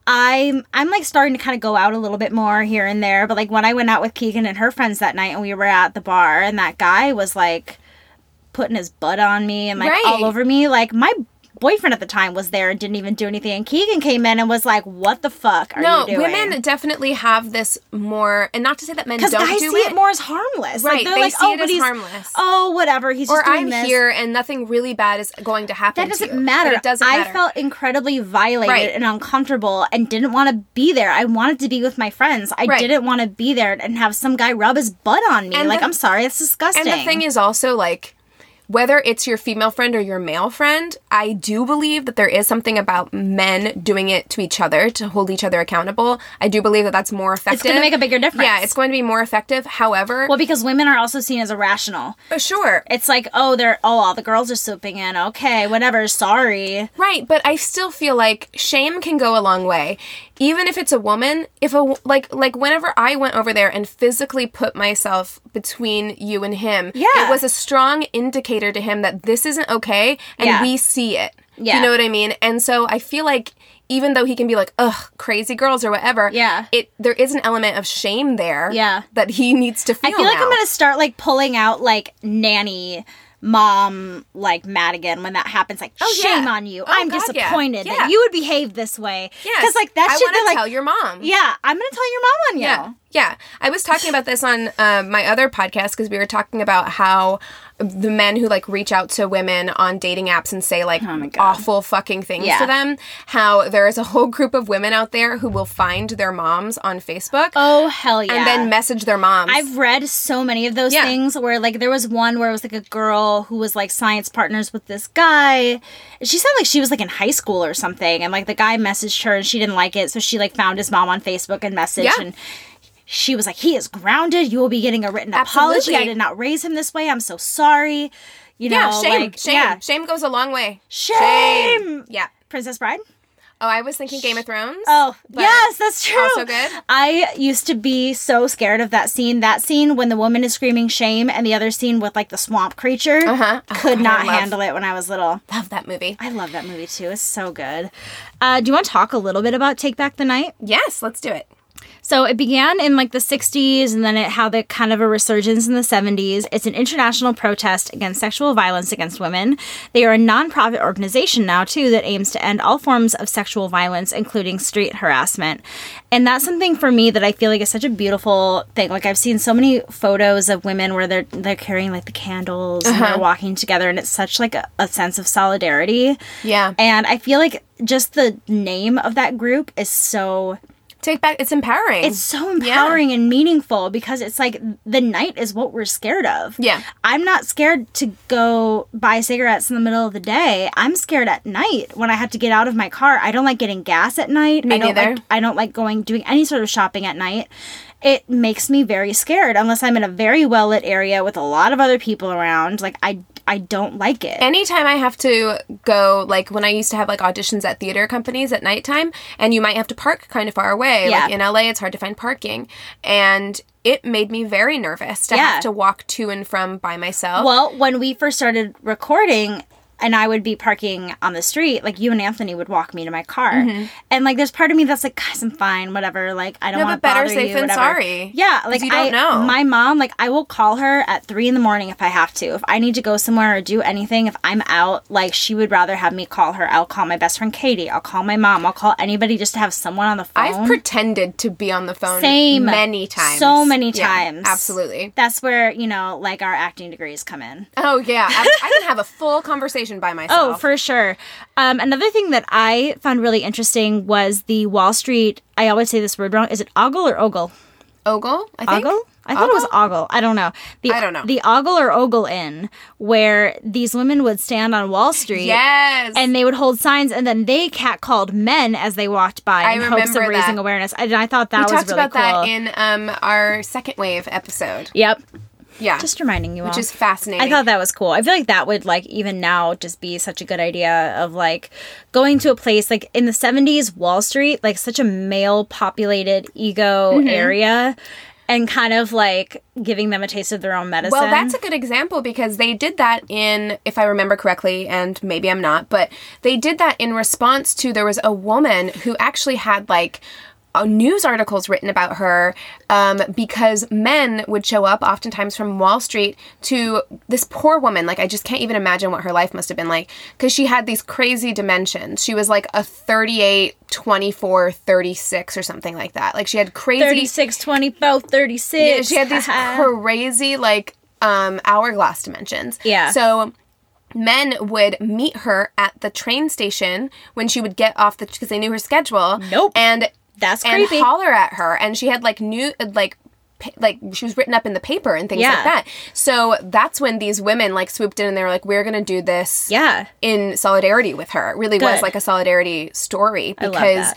S2: I'm I'm like starting to kind of go out a little bit more here and there. But like when I went out with Keegan and her friends that night, and we were at the bar, and that guy was like putting his butt on me and like
S1: Right.
S2: all over me, like my. Boyfriend at the time was there and didn't even do anything. And Keegan came in and was like, "What the fuck are
S1: no,
S2: you doing?"
S1: women definitely have this more, and not to say that men don't
S2: guys
S1: do
S2: see it. more as harmless.
S1: Right,
S2: Like, they're like,
S1: see
S2: oh,
S1: it
S2: but
S1: as
S2: he's,
S1: harmless.
S2: Oh, whatever. He's
S1: or I'm
S2: this.
S1: here and nothing really bad is going to happen.
S2: That doesn't
S1: you.
S2: matter.
S1: It doesn't
S2: I
S1: matter.
S2: felt incredibly violated
S1: Right.
S2: and uncomfortable and didn't want to be there. I wanted to be with my friends. I
S1: Right.
S2: didn't want to be there and have some guy rub his butt on me.
S1: And
S2: like,
S1: the-
S2: I'm sorry, it's disgusting.
S1: and the thing is also like whether it's your female friend or your male friend, I do believe that there is something about men doing it to each other to hold each other accountable. I do believe that that's more effective.
S2: It's gonna make a bigger difference.
S1: Yeah, it's going to be more effective. However,
S2: Well, because women are also seen as irrational.
S1: uh, sure.
S2: It's like, oh, they're oh, all the girls are swooping in. Okay, whatever. Sorry.
S1: Right, but I still feel like shame can go a long way. Even if it's a woman, if a like like whenever I went over there and physically put myself between you and him,
S2: Yeah.
S1: it was a strong indicator to him that this isn't okay and
S2: Yeah.
S1: we see it.
S2: Yeah.
S1: You know what I mean? And so I feel like even though he can be like, ugh, crazy girls or whatever,
S2: Yeah.
S1: it there is an element of shame there
S2: Yeah.
S1: that he needs to feel.
S2: I feel like. I'm gonna start like pulling out like nanny mom like Madigan when that happens like
S1: Oh,
S2: shame
S1: yeah.
S2: on you
S1: Oh,
S2: i'm
S1: God,
S2: disappointed
S1: Yeah.
S2: that you would behave this way
S1: Yes.
S2: because like that
S1: I
S2: like
S1: tell your mom.
S2: yeah i'm gonna tell your mom on you
S1: Yeah. Yeah. I was talking about this on uh, my other podcast because we were talking about how the men who like reach out to women on dating apps and say like
S2: Oh
S1: awful fucking things
S2: Yeah.
S1: to them, how there is a whole group of women out there who will find their moms on Facebook
S2: oh hell yeah
S1: and then message their moms.
S2: I've read so many of those
S1: Yeah.
S2: things where like there was one where it was like a girl who was like science partners with this guy. She sounded like she was like in high school or something and like the guy messaged her and she didn't like it so she like found his mom on Facebook and messaged
S1: Yeah.
S2: and she was like he is grounded. You will be getting a written apology. I did not raise him this way. I'm so sorry. You know,
S1: yeah, shame,
S2: like
S1: shame,
S2: yeah.
S1: shame goes a long way.
S2: Shame.
S1: Yeah.
S2: Princess Bride?
S1: Oh, I was thinking Game of Thrones.
S2: Oh, yes, that's true.
S1: also good.
S2: I used to be so scared of that scene. That scene when the woman is screaming shame, and the other scene with like the swamp creature.
S1: Uh-huh.
S2: Could
S1: Oh, I
S2: not
S1: love-
S2: handle it when I was little.
S1: love that movie.
S2: I love that movie too. It's so good. Uh, do you want to talk a little bit about Take Back the Night?
S1: Yes, let's do it.
S2: So it began in like the 60s and then it had the kind of a resurgence in the 70s. It's an international protest against sexual violence against women. They are a nonprofit organization now too that aims to end all forms of sexual violence including street harassment. And that's something for me that I feel like is such a beautiful thing. Like I've seen so many photos of women where they're they're carrying like the candles and they're uh-huh. walking together and it's such like a, a sense of solidarity.
S1: Yeah.
S2: And I feel like just the name of that group is so
S1: Take back. It's empowering.
S2: it's so empowering and meaningful because it's like the night is what we're scared of.
S1: Yeah.
S2: I'm not scared to go buy cigarettes in the middle of the day. I'm scared at night when I have to get out of my car. I don't like getting gas at night.
S1: Me
S2: I don't
S1: neither.
S2: like I don't like going doing any sort of shopping at night. It makes me very scared unless I'm in a very well lit area with a lot of other people around. Like I I don't like it.
S1: anytime I have to go, like when I used to have like auditions at theater companies at nighttime, and you might have to park kind of far away.
S2: Yeah.
S1: Like in LA, it's hard to find parking. And it made me very nervous to
S2: Yeah.
S1: have to walk to and from by myself.
S2: Well, when we first started recording, and I would be parking on the street, like you and Anthony would walk me to my car, and like there's part of me that's like, guys, I'm fine, whatever. Like I don't
S1: Mm-hmm. No,
S2: want
S1: but
S2: to
S1: better safe
S2: you,
S1: than
S2: whatever.
S1: sorry.
S2: Yeah, like
S1: you don't
S2: I,
S1: know.
S2: my mom, like I will call her at three in the morning if I have to. If I need to go somewhere or do anything, if I'm out, like she would rather have me call her. I'll call my best friend Katie. I'll call my mom. I'll call anybody just to have someone on the phone.
S1: I've pretended to be on the phone
S2: Same.
S1: many times.
S2: So many
S1: Yeah,
S2: times.
S1: absolutely.
S2: That's where you know, like our acting degrees come in.
S1: Oh yeah, I, I can have a full conversation by myself.
S2: Oh, for sure. Um, another thing that I found really interesting was the Wall Street. I always say this word wrong. Is it ogle or ogle?
S1: Ogle. I think.
S2: Ogle? I thought it was ogle. I don't know. The,
S1: I don't know.
S2: The ogle or ogle-in, where these women would stand on Wall Street.
S1: Yes.
S2: And they would hold signs, and then they catcalled men as they walked by
S1: I
S2: in hopes of raising
S1: that.
S2: awareness. And I thought that
S1: we
S2: was
S1: talked about that in um our second wave episode.
S2: yep.
S1: Yeah,
S2: Just reminding you all.
S1: which is fascinating.
S2: I thought that was cool. I feel like that would like even now just be such a good idea of like going to a place like in the 70s Wall Street, like such a male populated ego
S1: Mm-hmm.
S2: area and kind of like giving them a taste of their own medicine.
S1: Well, that's a good example because they did that in, if I remember correctly, and maybe I'm not, but they did that in response to there was a woman who actually had like news articles written about her um, because men would show up oftentimes from Wall Street to this poor woman. Like, I just can't even imagine what her life must have been like because she had these crazy dimensions. She was like a 38, 24, 36 or something like that. Like, she had crazy.
S2: 36 24 36.
S1: Yeah, she had these crazy like um hourglass dimensions.
S2: Yeah.
S1: So men would meet her at the train station when she would get off the because they knew her schedule.
S2: Nope.
S1: And
S2: That's
S1: and
S2: creepy.
S1: holler at her and she had like new like like she was written up in the paper and things
S2: Yeah.
S1: like that. So that's when these women like swooped in and they were like, "We're gonna do this."
S2: Yeah.
S1: in solidarity with her. It really was like a solidarity story because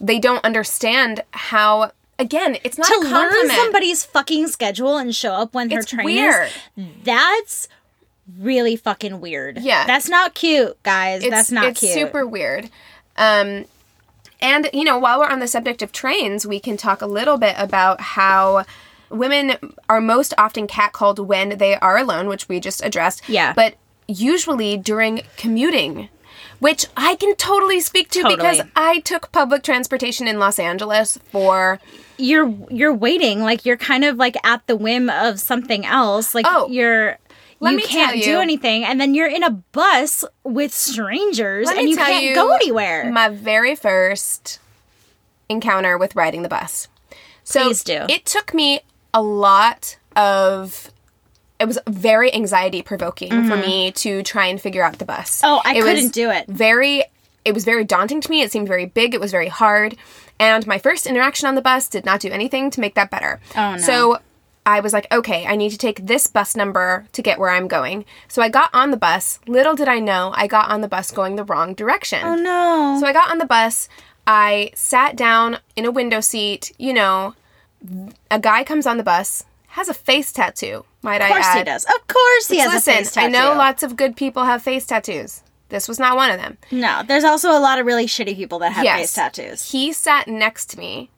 S1: they don't understand how. Again, it's not
S2: to learn somebody's fucking schedule and show up when her
S1: It's
S2: train
S1: weird.
S2: is that's really fucking weird.
S1: Yeah.
S2: That's not cute, guys.
S1: it's,
S2: that's not
S1: it's
S2: cute.
S1: super weird. Um, and you know, while we're on the subject of trains, we can talk a little bit about how women are most often catcalled when they are alone, which we just addressed.
S2: Yeah.
S1: But usually during commuting. Which I can totally speak to because I took public transportation in Los Angeles for
S2: you're you're waiting like you're kind of like at the whim of something else. Like
S1: Oh,
S2: you're
S1: let
S2: you can't
S1: tell
S2: do anything and then you're in a bus with strangers and you can't
S1: you
S2: go anywhere.
S1: My very first encounter with riding the bus. So
S2: Please do.
S1: It took me a lot of. It was very anxiety provoking for me to try and figure out the bus.
S2: Mm-hmm. Oh, I
S1: It
S2: couldn't do it.
S1: Very. It was very daunting to me. It seemed very big. It was very hard. And my first interaction on the bus did not do anything to make that better.
S2: Oh, no.
S1: So I was like, okay, I need to take this bus number to get where I'm going. So I got on the bus. Little did I know, I got on the bus going the wrong direction.
S2: oh no.
S1: So I got on the bus. I sat down in a window seat. You know, a guy comes on the bus, has a face tattoo. Might I?
S2: of course he does. Of course he has
S1: Listen,
S2: a face tattoo.
S1: I know lots of good people have face tattoos. This was not one of them.
S2: No, there's also a lot of really shitty people that have
S1: Yes.
S2: face tattoos.
S1: He sat next to me,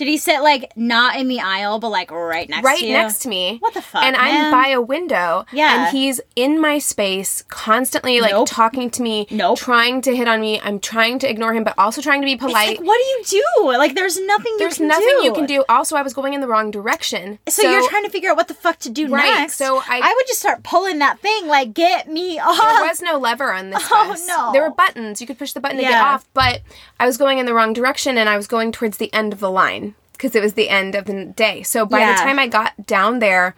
S2: Did he sit like not in the aisle, but like right next
S1: right
S2: to you?
S1: Right next to me.
S2: What the fuck,
S1: And I'm by a window.
S2: Yeah.
S1: And he's in my space, constantly like
S2: Nope.
S1: talking to me,
S2: Nope.
S1: trying to hit on me. I'm trying to ignore him, but also trying to be polite.
S2: Like, what do you do? Like, there's nothing
S1: There's
S2: you can
S1: nothing
S2: do.
S1: you can do. Also, I was going in the wrong direction.
S2: So, you're trying to figure out what the fuck to do
S1: Right,
S2: next.
S1: so I-
S2: would just start pulling that thing, like, get me off.
S1: There was no lever on this
S2: Oh,
S1: bus.
S2: no.
S1: There were buttons. You could push the button to get off, but I was going in the wrong direction and I was going towards the end of the line because it was the end of the day. So by
S2: Yeah.
S1: the time I got down there,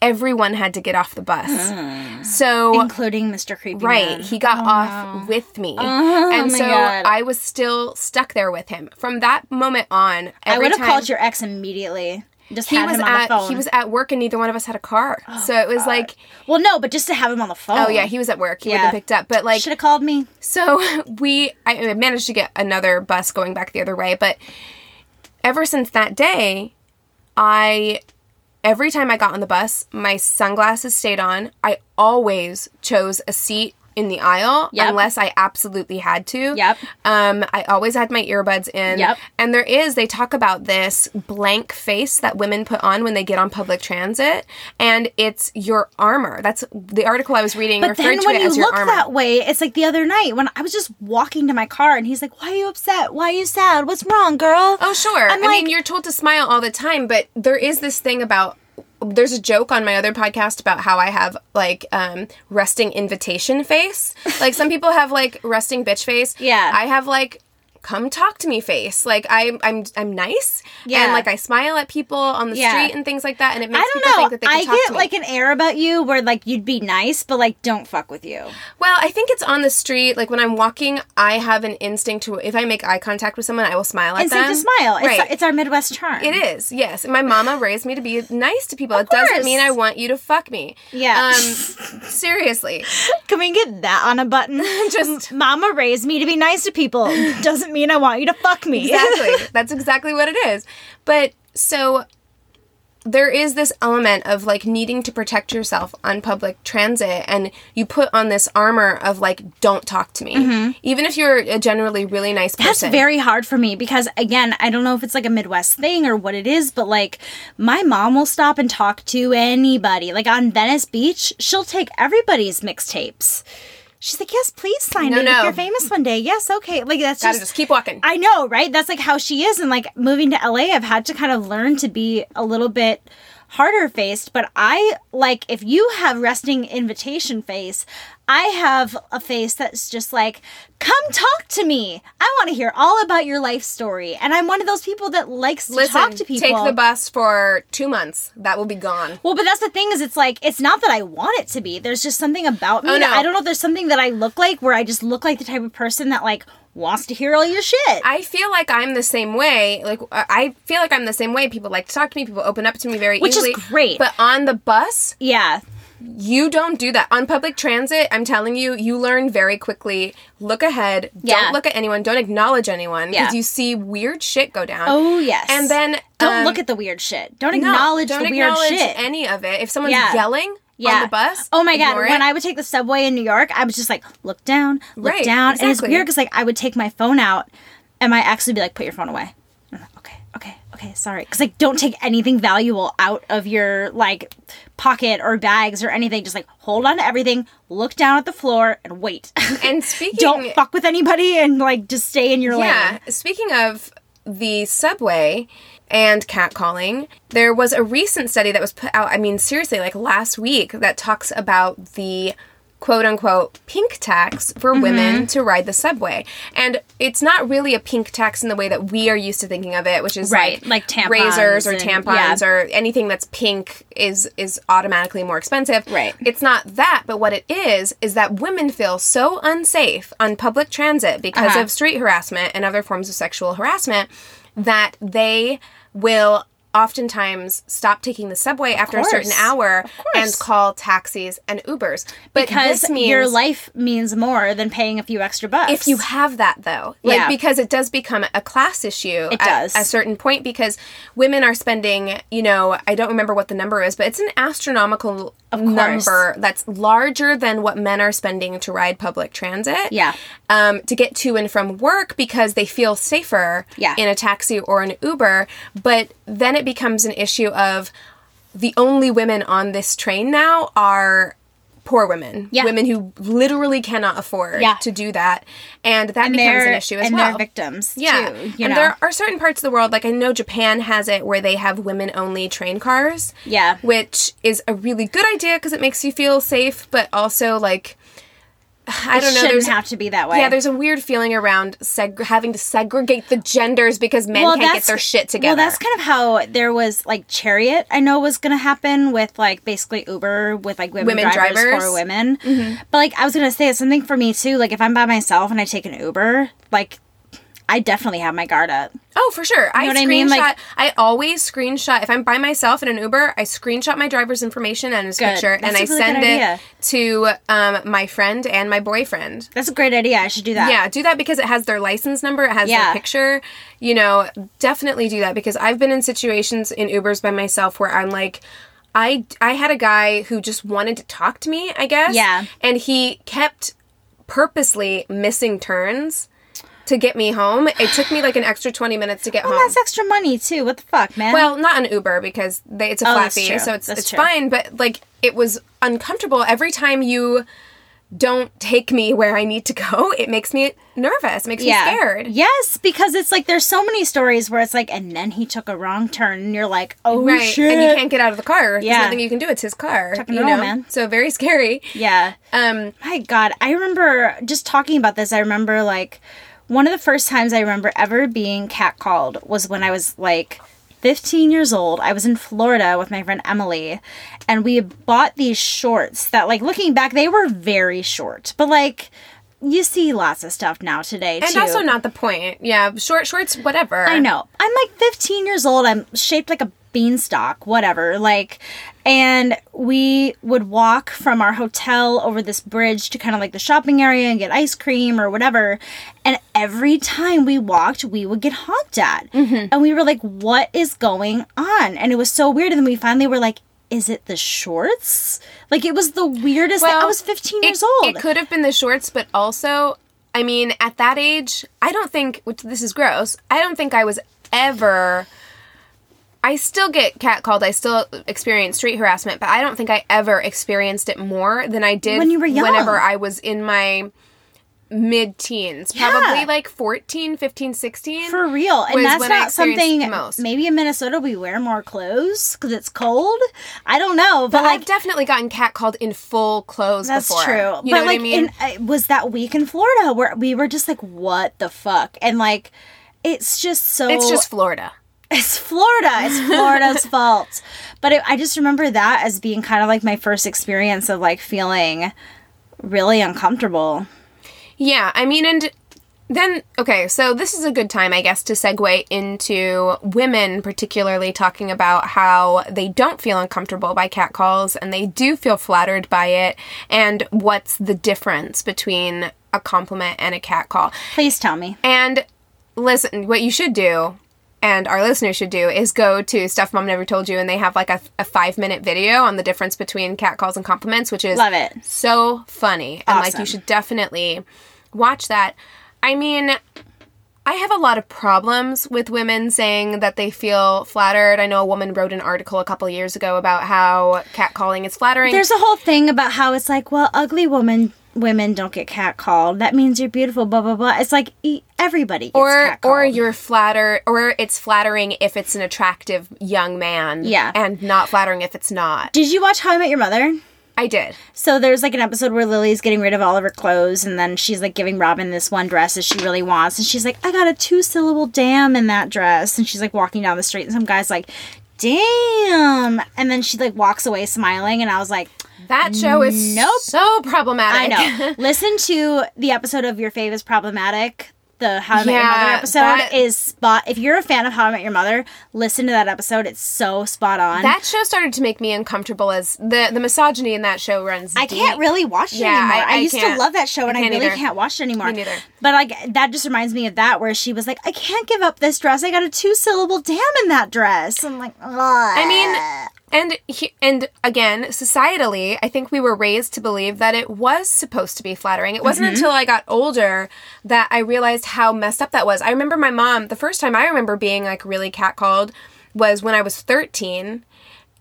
S1: everyone had to get off the bus. Hmm. So
S2: Including Mr. Creepy
S1: Right,
S2: Man.
S1: he got off oh, with me, oh and
S2: my
S1: so
S2: God.
S1: I was still stuck there with him. From that moment on,
S2: I would have
S1: time-
S2: called your ex immediately. Just
S1: He was
S2: him on
S1: at
S2: the phone.
S1: he was at work, and neither one of us had a car. Oh, so it was like,
S2: well, no, but just to have him on the phone.
S1: oh yeah, he was at work. He would
S2: Yeah.
S1: have picked up, but like
S2: should have called me.
S1: So we, I managed to get another bus going back the other way, but ever since that day, I, every time I got on the bus, my sunglasses stayed on. I always chose a seat in the aisle
S2: Yep.
S1: unless I absolutely had to.
S2: Yep.
S1: Um, I always had my earbuds in.
S2: Yep.
S1: And there is, they talk about this blank face that women put on when they get on public transit, and it's your armor. That's the article I was reading
S2: But
S1: referred
S2: then
S1: to
S2: when
S1: it
S2: you
S1: as your
S2: look
S1: armor.
S2: that way, it's like the other night when I was just walking to my car and he's like, Why are you upset? Why are you sad? What's wrong, girl?
S1: Oh, sure.
S2: I'm
S1: I mean, you're told to smile all the time, but there is this thing about. There's a joke on my other podcast about how I have like um resting invitation face. Like some people have like resting bitch face.
S2: Yeah.
S1: I have like come talk to me face. Like I I'm I'm nice.
S2: Yeah.
S1: And like I smile at people on the
S2: Yeah.
S1: street and things like that and it makes
S2: I don't
S1: people
S2: know.
S1: think that they can
S2: I
S1: talk
S2: get
S1: to me.
S2: like an air about you where like you'd be nice, but like don't fuck with you.
S1: Well, I think it's on the street. Like when I'm walking, I have an instinct to if I make eye contact with someone, I will smile at
S2: Instinct
S1: them.
S2: to smile. It's,
S1: Right.
S2: it's our Midwest charm.
S1: It is, yes. And my mama raised me to be nice to people. it
S2: course.
S1: doesn't mean I want you to fuck me.
S2: Yeah.
S1: Um, seriously.
S2: Can we get that on a button?
S1: Just-
S2: Mama raised me to be nice to people. Doesn't mean I want you to fuck me.
S1: Exactly. That's exactly what it is. But so there is this element of like needing to protect yourself on public transit and you put on this armor of like don't talk to me. Even if you're a generally really nice
S2: Mm-hmm. That's
S1: person.
S2: very hard for me because again, I don't know if it's like a Midwest thing or what it is, but like my mom will stop and talk to anybody. Like on Venice Beach, she'll take everybody's mixtapes. She's like, "Yes, please sign
S1: No,
S2: it
S1: no.
S2: if you're famous one day." Yes, okay. Like that's
S1: Gotta
S2: just,
S1: just keep walking.
S2: I know, right? That's like how she is. And like moving to LA, I've had to kind of learn to be a little bit harder faced. But I like if you have resting invitation face, I have a face that's just like, come talk to me. I want to hear all about your life story. And I'm one of those people that likes to
S1: Listen,
S2: talk to people.
S1: take the bus for two months. That will be gone.
S2: Well, but that's the thing is, it's like it's not that I want it to be. There's just something about me.
S1: Oh, no.
S2: I don't know. if There's something that I look like where I just look like the type of person that like wants to hear all your shit.
S1: I feel like I'm the same way. Like I I feel like I'm the same way. People like to talk to me. People open up to me very
S2: Which is great.
S1: But on the bus,
S2: yeah.
S1: you don't do that. On public transit, I'm telling you, you learn very quickly. Look ahead.
S2: Yeah.
S1: Don't look at anyone. Don't acknowledge anyone because
S2: Yeah.
S1: you see weird shit go down.
S2: Oh yes.
S1: And then
S2: don't
S1: um,
S2: look at the weird shit. Don't
S1: no,
S2: acknowledge
S1: don't
S2: the weird shit.
S1: any of it. If someone's
S2: Yeah.
S1: yelling
S2: yeah.
S1: on the bus,
S2: Oh my god!
S1: ignore
S2: When
S1: it.
S2: I would take the subway in New York, I was just like, look down, look
S1: Right,
S2: down, and it's weird because like I would take my phone out, and my ex would be like, put your phone away. Like, okay, okay, okay, sorry, because like don't take anything valuable out of your like pocket or bags or anything. Just like hold on to everything, look down at the floor, and wait.
S1: and speaking
S2: don't fuck with anybody and like just stay in your
S1: Yeah.
S2: lane. Yeah.
S1: Speaking of the subway and catcalling, there was a recent study that was put out, I mean, seriously, like last week, that talks about the quote unquote pink tax for
S2: Mm-hmm.
S1: women to ride the subway. And it's not really a pink tax in the way that we are used to thinking of it, which is
S2: Right,
S1: like,
S2: like
S1: razors or
S2: and-
S1: tampons
S2: yeah.
S1: or anything that's pink is is automatically more expensive.
S2: Right.
S1: It's not that, but what it is is that women feel so unsafe on public transit because
S2: Uh-huh.
S1: of street harassment and other forms of sexual harassment that they will oftentimes stop taking the subway after a certain hour and call taxis and Ubers. But
S2: Because your life means more than paying a few extra bucks.
S1: if you have that though like
S2: Yeah.
S1: because it does become a class issue
S2: It
S1: at
S2: does.
S1: a certain point because women are spending you know i don't remember what the number is but it's an astronomical number that's larger than what men are spending to ride public transit
S2: Yeah.
S1: um, to get to and from work because they feel safer
S2: Yeah.
S1: in a taxi or an uber but then it becomes an issue of the only women on this train now are poor women
S2: Yeah.
S1: women who literally cannot afford
S2: Yeah.
S1: to do that and that
S2: and
S1: becomes an issue as
S2: and
S1: well
S2: they're victims
S1: yeah
S2: too. You
S1: and
S2: know?
S1: there are certain parts of the world like i know japan has it where they have women only train cars
S2: Yeah.
S1: which is a really good idea because it makes you feel safe but also like i don't know
S2: shouldn't have to be that way.
S1: yeah, there's a weird feeling around seg- having to segregate the genders because men can't get their shit together.
S2: Well, that's kind of how there was like Chariot. I know was going to happen with like basically Uber with like women,
S1: Women
S2: drivers,
S1: drivers. Mm-hmm.
S2: for women. But like I was going to say, it's something for me too. Like if I'm by myself and I take an Uber, like I definitely have my guard up.
S1: oh, for sure. I
S2: know I
S1: screenshot.
S2: mean? Like-
S1: I always screenshot if I'm by myself in an Uber. I screenshot my driver's information and his
S2: Good.
S1: picture,
S2: That's
S1: and I
S2: really
S1: send it to um, my friend and my boyfriend.
S2: That's a great idea. I should do that.
S1: Yeah, do that because it has their license number, it has
S2: Yeah.
S1: their picture. You know, definitely do that because I've been in situations in Ubers by myself where I'm like, I I had a guy who just wanted to talk to me, I guess.
S2: Yeah.
S1: And he kept purposely missing turns to get me home. It took me like an extra 20 minutes to get
S2: Well,
S1: home.
S2: that's extra money too. What the fuck, man?
S1: Well, not an Uber because they, it's a
S2: Oh,
S1: flat fee, so it's
S2: That's
S1: it's
S2: true.
S1: fine. But like, it was uncomfortable every time you don't take me where I need to go. It makes me nervous. It makes me scared.
S2: Yes, because it's like there's so many stories where it's like, and then he took a wrong turn, and you're like, oh
S1: Right,
S2: shit.
S1: and you can't get out of the car. There's
S2: Yeah.
S1: nothing you can do. It's his car. you know,
S2: man.
S1: So very scary.
S2: Yeah.
S1: Um,
S2: My God, I remember just talking about this. I remember like one of the first times I remember ever being catcalled was when I was like 15 years old. I was in Florida with my friend Emily, and we bought these shorts that, like, looking back, they were very short, but like. You see lots of stuff now today
S1: and
S2: too.
S1: also not the point. Yeah, short shorts, whatever.
S2: I know. I'm like 15 years old. I'm shaped like a beanstalk, whatever. Like, and we would walk from our hotel over this bridge to kind of like the shopping area and get ice cream or whatever. And every time we walked, we would get honked at.
S1: Mm-hmm.
S2: And we were like, what is going on? And it was so weird. And then we finally were like, is it the shorts? Like, it was the weirdest thing. I was 15
S1: it-
S2: years old.
S1: It could have been the shorts, but also, I mean, at that age, I don't think, which this is gross, I don't think I was ever. I still get catcalled. I still experience street harassment, but I don't think I ever experienced it more than I did
S2: When you were young.
S1: whenever I was in my mid teens.
S2: Yeah.
S1: Probably like 14, 15, 16.
S2: For real. And that's not something
S1: most.
S2: maybe in Minnesota we wear more clothes because it's cold. I don't know. But,
S1: but
S2: like
S1: I've definitely gotten catcalled in full clothes
S2: that's
S1: before.
S2: true.
S1: You
S2: but
S1: know
S2: like
S1: what I mean?
S2: in uh, was that week in Florida where we were just like, what the fuck? And like it's just so
S1: it's just Florida.
S2: It's Florida. It's Florida's fault. But it, I just remember that as being kind of like my first experience of like feeling really uncomfortable.
S1: Yeah, I mean, and then okay, so this is a good time, I guess, to segue into women, particularly talking about how they don't feel uncomfortable by catcalls and they do feel flattered by it, and what's the difference between a compliment and a catcall.
S2: Please tell me.
S1: And listen, what you should do, and our listeners should do, is go to Stuff Mom Never Told You, and they have like a, a five minute video on the difference between catcalls and compliments, which is
S2: Love it.
S1: so funny. And like, you should definitely watch that. I mean, I have a lot of problems with women saying that they feel flattered. I know a woman wrote an article a couple years ago about how catcalling is flattering.
S2: There's a whole thing about how it's like, well, ugly woman women don't get catcalled. That means you're beautiful. Blah blah blah. It's like everybody
S1: or
S2: catcalled.
S1: or you're flatter or it's flattering if it's an attractive young man
S2: Yeah.
S1: and not flattering if it's not
S2: Did you watch How I Met Your Mother?
S1: i did
S2: So there's like an episode where Lily's getting rid of all of her clothes, and then she's like giving Robin this one dress that she really wants, and she's like, "I got a two syllable damn in that dress," and she's like walking down the street, and some guy's like, "Damn," and then she like walks away smiling, and I was like,
S1: that show is
S2: Nope.
S1: so problematic
S2: "I know." Listen to the episode of Your Fave is Problematic. The How I Met Your Mother episode
S1: that-
S2: is spot. If you're a fan of How I Met Your Mother, listen to that episode. It's so spot on.
S1: that show started to make me uncomfortable as the the misogyny in that show runs
S2: I
S1: deep.
S2: can't really watch it
S1: Yeah,
S2: anymore.
S1: I-
S2: I,
S1: I
S2: used to love that show, and
S1: I
S2: really
S1: either.
S2: can't watch it anymore.
S1: Me neither.
S2: But like that just reminds me of that, where she was like, "I can't give up this dress. I got a two syllable damn in that dress." I'm like, Ugh.
S1: I mean, and he, and again, societally, I think we were raised to believe that it was supposed to be flattering. It wasn't
S2: Mm-hmm.
S1: until I got older that I realized how messed up that was. I remember my mom. The first time I remember being like really catcalled was when I was thirteen,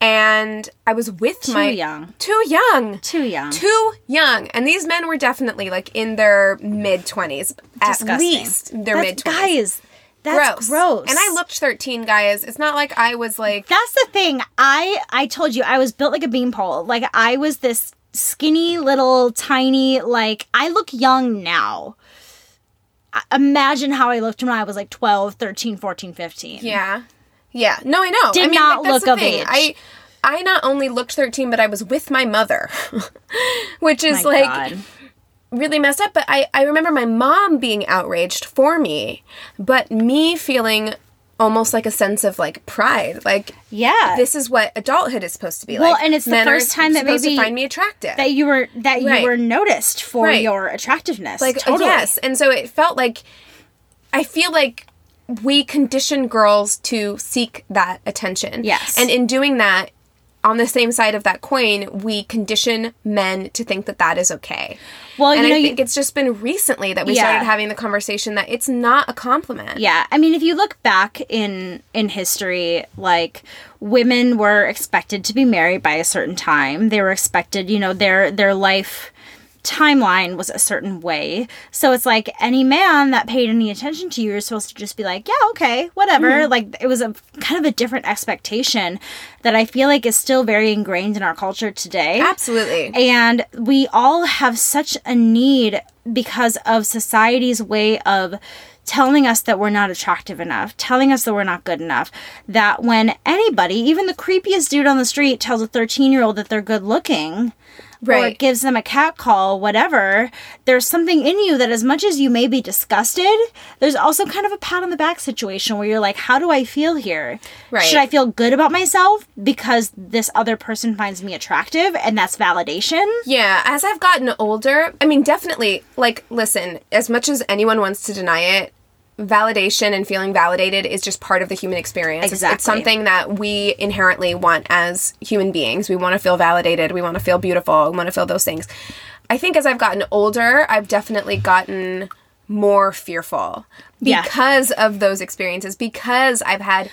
S1: and I was with my
S2: too
S1: my
S2: young,
S1: too young.
S2: too young.
S1: Too young, and these men were definitely like in their mid twenties, at least their mid twenties.
S2: Guys, that's gross.
S1: And I looked thirteen, guys. It's not like I was like
S2: That's the thing. I I told you I was built like a beanpole. Like I was this skinny little tiny like I look young now. Imagine how I looked when I was like 12, 13, 14, 15.
S1: Yeah. Yeah. No, I know.
S2: Did
S1: I mean,
S2: not
S1: like,
S2: look of
S1: thing.
S2: age.
S1: I I not only looked 13, but I was with my mother. Which is
S2: My
S1: like
S2: God.
S1: Really messed up. But I, I remember my mom being outraged for me, but me feeling almost like a sense of like pride. Like
S2: Yeah.
S1: this is what adulthood is supposed to be
S2: Well,
S1: like.
S2: and it's the first time that maybe-
S1: to find me attractive.
S2: that you were that you
S1: Right.
S2: were noticed for
S1: Right.
S2: your attractiveness.
S1: like uh,
S2: totally.
S1: yes and so it felt like i feel like we condition girls to seek that attention
S2: Yes.
S1: and in doing that on the same side of that coin we condition men to think that that is okay
S2: Well,
S1: and
S2: you know,
S1: i
S2: you-
S1: think it's just been recently that we
S2: Yeah.
S1: started having the conversation that it's not a compliment
S2: Yeah, I mean, if you look back in in history, like women were expected to be married by a certain time. They were expected, you know, their their life timeline was a certain way. So it's like any man that paid any attention to you, you're supposed to just be like, yeah, okay, whatever.
S1: Mm-hmm.
S2: Like it was a kind of a different expectation that I feel like is still very ingrained in our culture today.
S1: absolutely
S2: And we all have such a need because of society's way of telling us that we're not attractive enough, telling us that we're not good enough, that when anybody, even the creepiest dude on the street, tells a 13 year old that they're good looking, or
S1: Right.
S2: gives them a cat call, whatever, there's something in you that, as much as you may be disgusted, there's also kind of a pat on the back situation where you're like, how do I feel here?
S1: Right.
S2: Should I feel good about myself because this other person finds me attractive and that's validation?
S1: Yeah, as I've gotten older, I mean, definitely, like, listen, as much as anyone wants to deny it, validation and feeling validated is just part of the human experience. It's- It's, something that we inherently want as human beings. We want to feel validated, we want to feel beautiful, we want to feel those things. I think as I've gotten older, I've definitely gotten more fearful
S2: Yeah.
S1: because of those experiences, because I've had.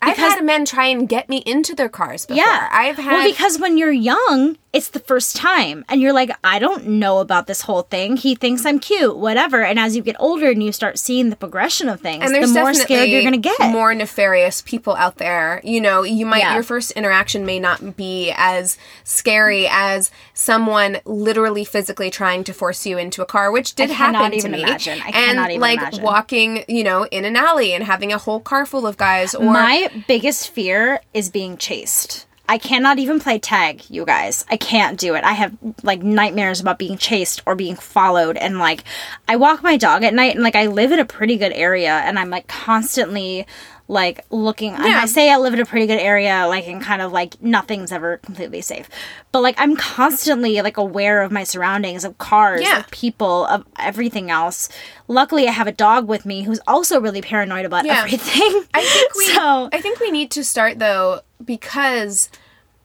S1: I've had men try and get me into their cars before.
S2: Yeah.
S1: I've had
S2: Well, because when you're young, it's the first time. And you're like, I don't know about this whole thing. He thinks I'm cute, whatever. And as you get older and you start seeing the progression of things,
S1: and
S2: the more scared you're going to get.
S1: more nefarious people out there. You know, you might
S2: Yeah.
S1: your first interaction may not be as scary as someone literally physically trying to force you into a car, which did happen
S2: even
S1: to me.
S2: imagine. I
S1: and like
S2: imagine.
S1: walking, you know, in an alley and having a whole car full of guys or
S2: My biggest fear is being chased. I cannot even play tag, you guys. I can't do it. I have like nightmares about being chased or being followed. And like, I walk my dog at night and like, I live in a pretty good area and I'm like constantly like looking. And
S1: Yeah.
S2: I say I live in a pretty good area, like, and kind of like nothing's ever completely safe. But like, I'm constantly like aware of my surroundings, of cars,
S1: Yeah.
S2: of people, of everything else. Luckily, I have a dog with me who's also really paranoid about
S1: Yeah.
S2: everything.
S1: I think we
S2: so
S1: I think we need to start though because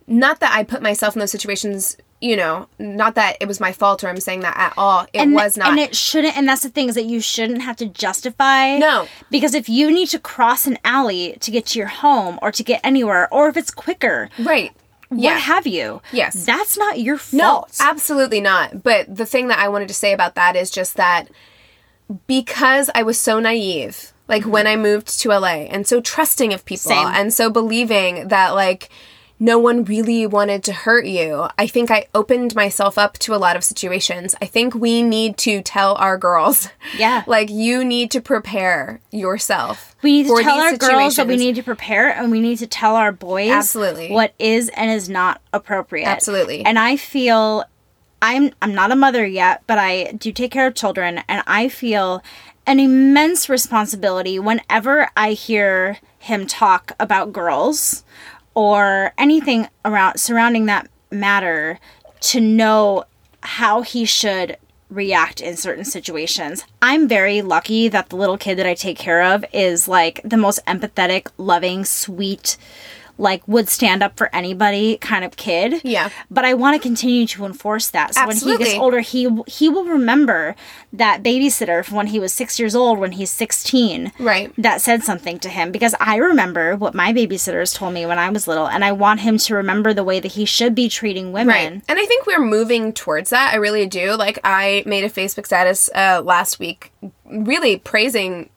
S1: not that I put myself in those situations, you know, not that it was my fault or I'm saying that at all. It
S2: and,
S1: was not.
S2: and it shouldn't and that's the thing is that you shouldn't have to justify
S1: No.
S2: because if you need to cross an alley to get to your home or to get anywhere or if it's quicker
S1: right. Yeah.
S2: what have you
S1: Yes.
S2: that's not your fault.
S1: No, absolutely not. But the thing that I wanted to say about that is just that because I was so naive, like mm-hmm. when I moved to LA, and so trusting of people,
S2: Same.
S1: and so believing that, like, no one really wanted to hurt you. I think I opened myself up to a lot of situations. I think we need to tell our girls,
S2: Yeah.
S1: like you need to prepare yourself.
S2: we need to tell our girls that we need to prepare and we need to tell our boys
S1: Absolutely.
S2: what is and is not appropriate
S1: Absolutely.
S2: and i feel i'm i'm not a mother yet but i do take care of children and i feel an immense responsibility whenever i hear him talk about girls or anything around surrounding that matter to know how he should react in certain situations. I'm very lucky that the little kid that I take care of is like the most empathetic, loving, sweet, like would stand up for anybody kind of kid.
S1: Yeah.
S2: But I want to continue to enforce that. So when he gets older, he he will remember that babysitter from when he was 6 years old when he's 16
S1: Right.
S2: that said something to him because I remember what my babysitters told me when I was little, and I want him to remember the way that he should be treating women.
S1: Right. And I think we're moving towards that. I really do. Like I made a Facebook status uh, last week really praising